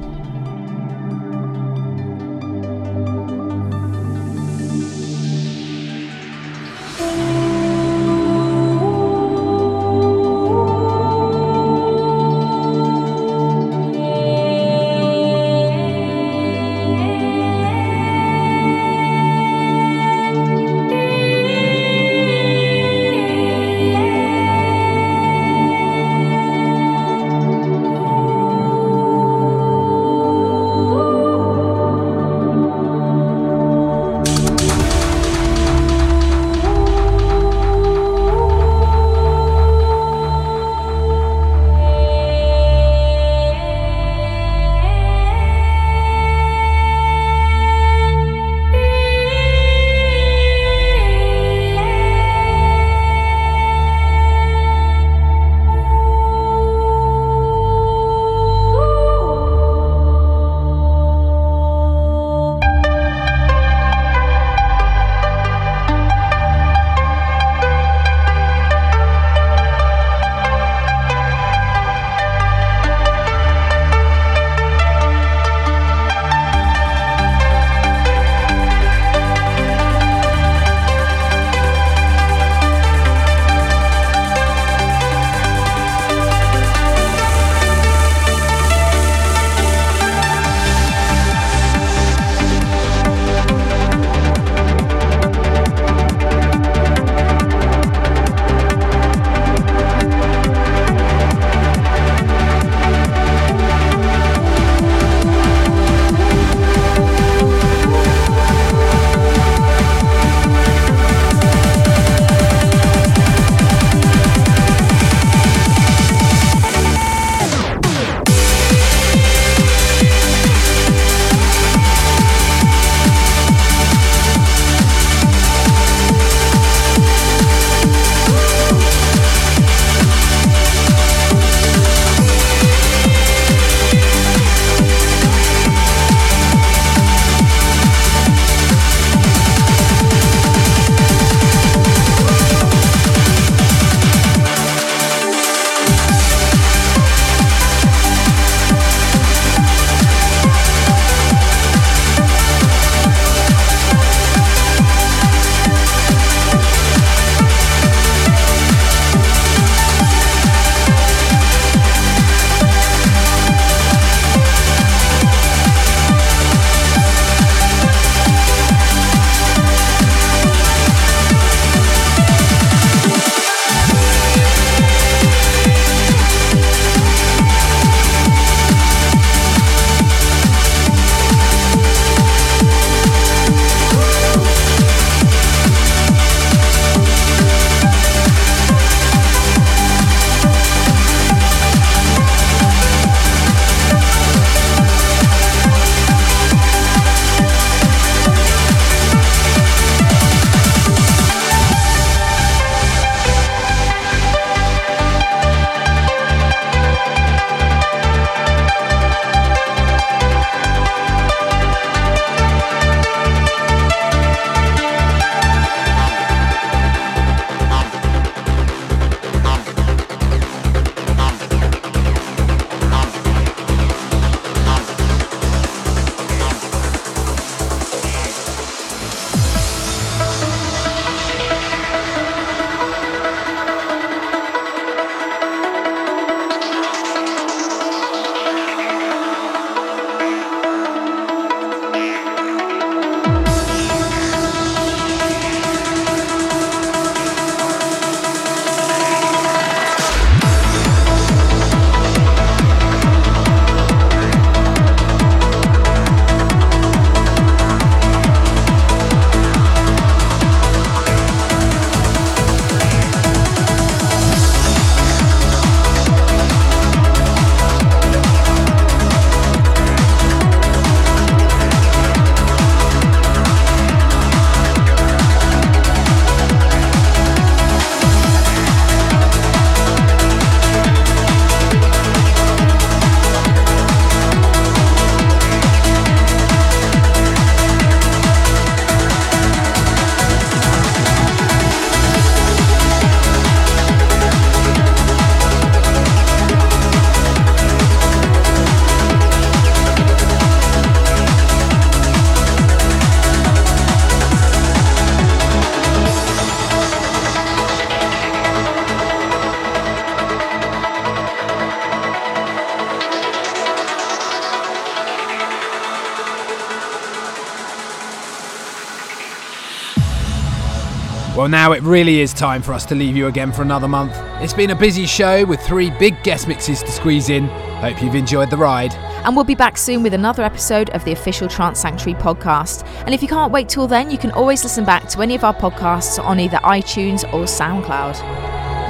now it really is time for us to leave you again for another month. It's been a busy show with three big guest mixes to squeeze in. Hope you've enjoyed the ride. And we'll be back soon with another episode of the official Trance Sanctuary podcast. And if you can't wait till then, you can always listen back to any of our podcasts on either iTunes or SoundCloud.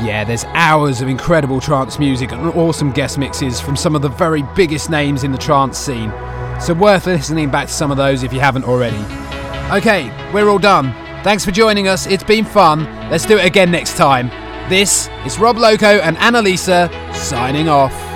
Yeah, there's hours of incredible trance music and awesome guest mixes from some of the very biggest names in the trance scene. So worth listening back to some of those if you haven't already. Okay, we're all done. Thanks for joining us. It's been fun. Let's do it again next time. This is Rob Loco and Annalisa signing off.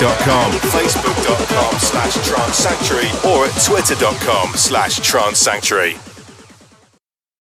trancesanctuary.com, facebook.com slash trancesanctuary, or at twitter.com slash trancesanctuary.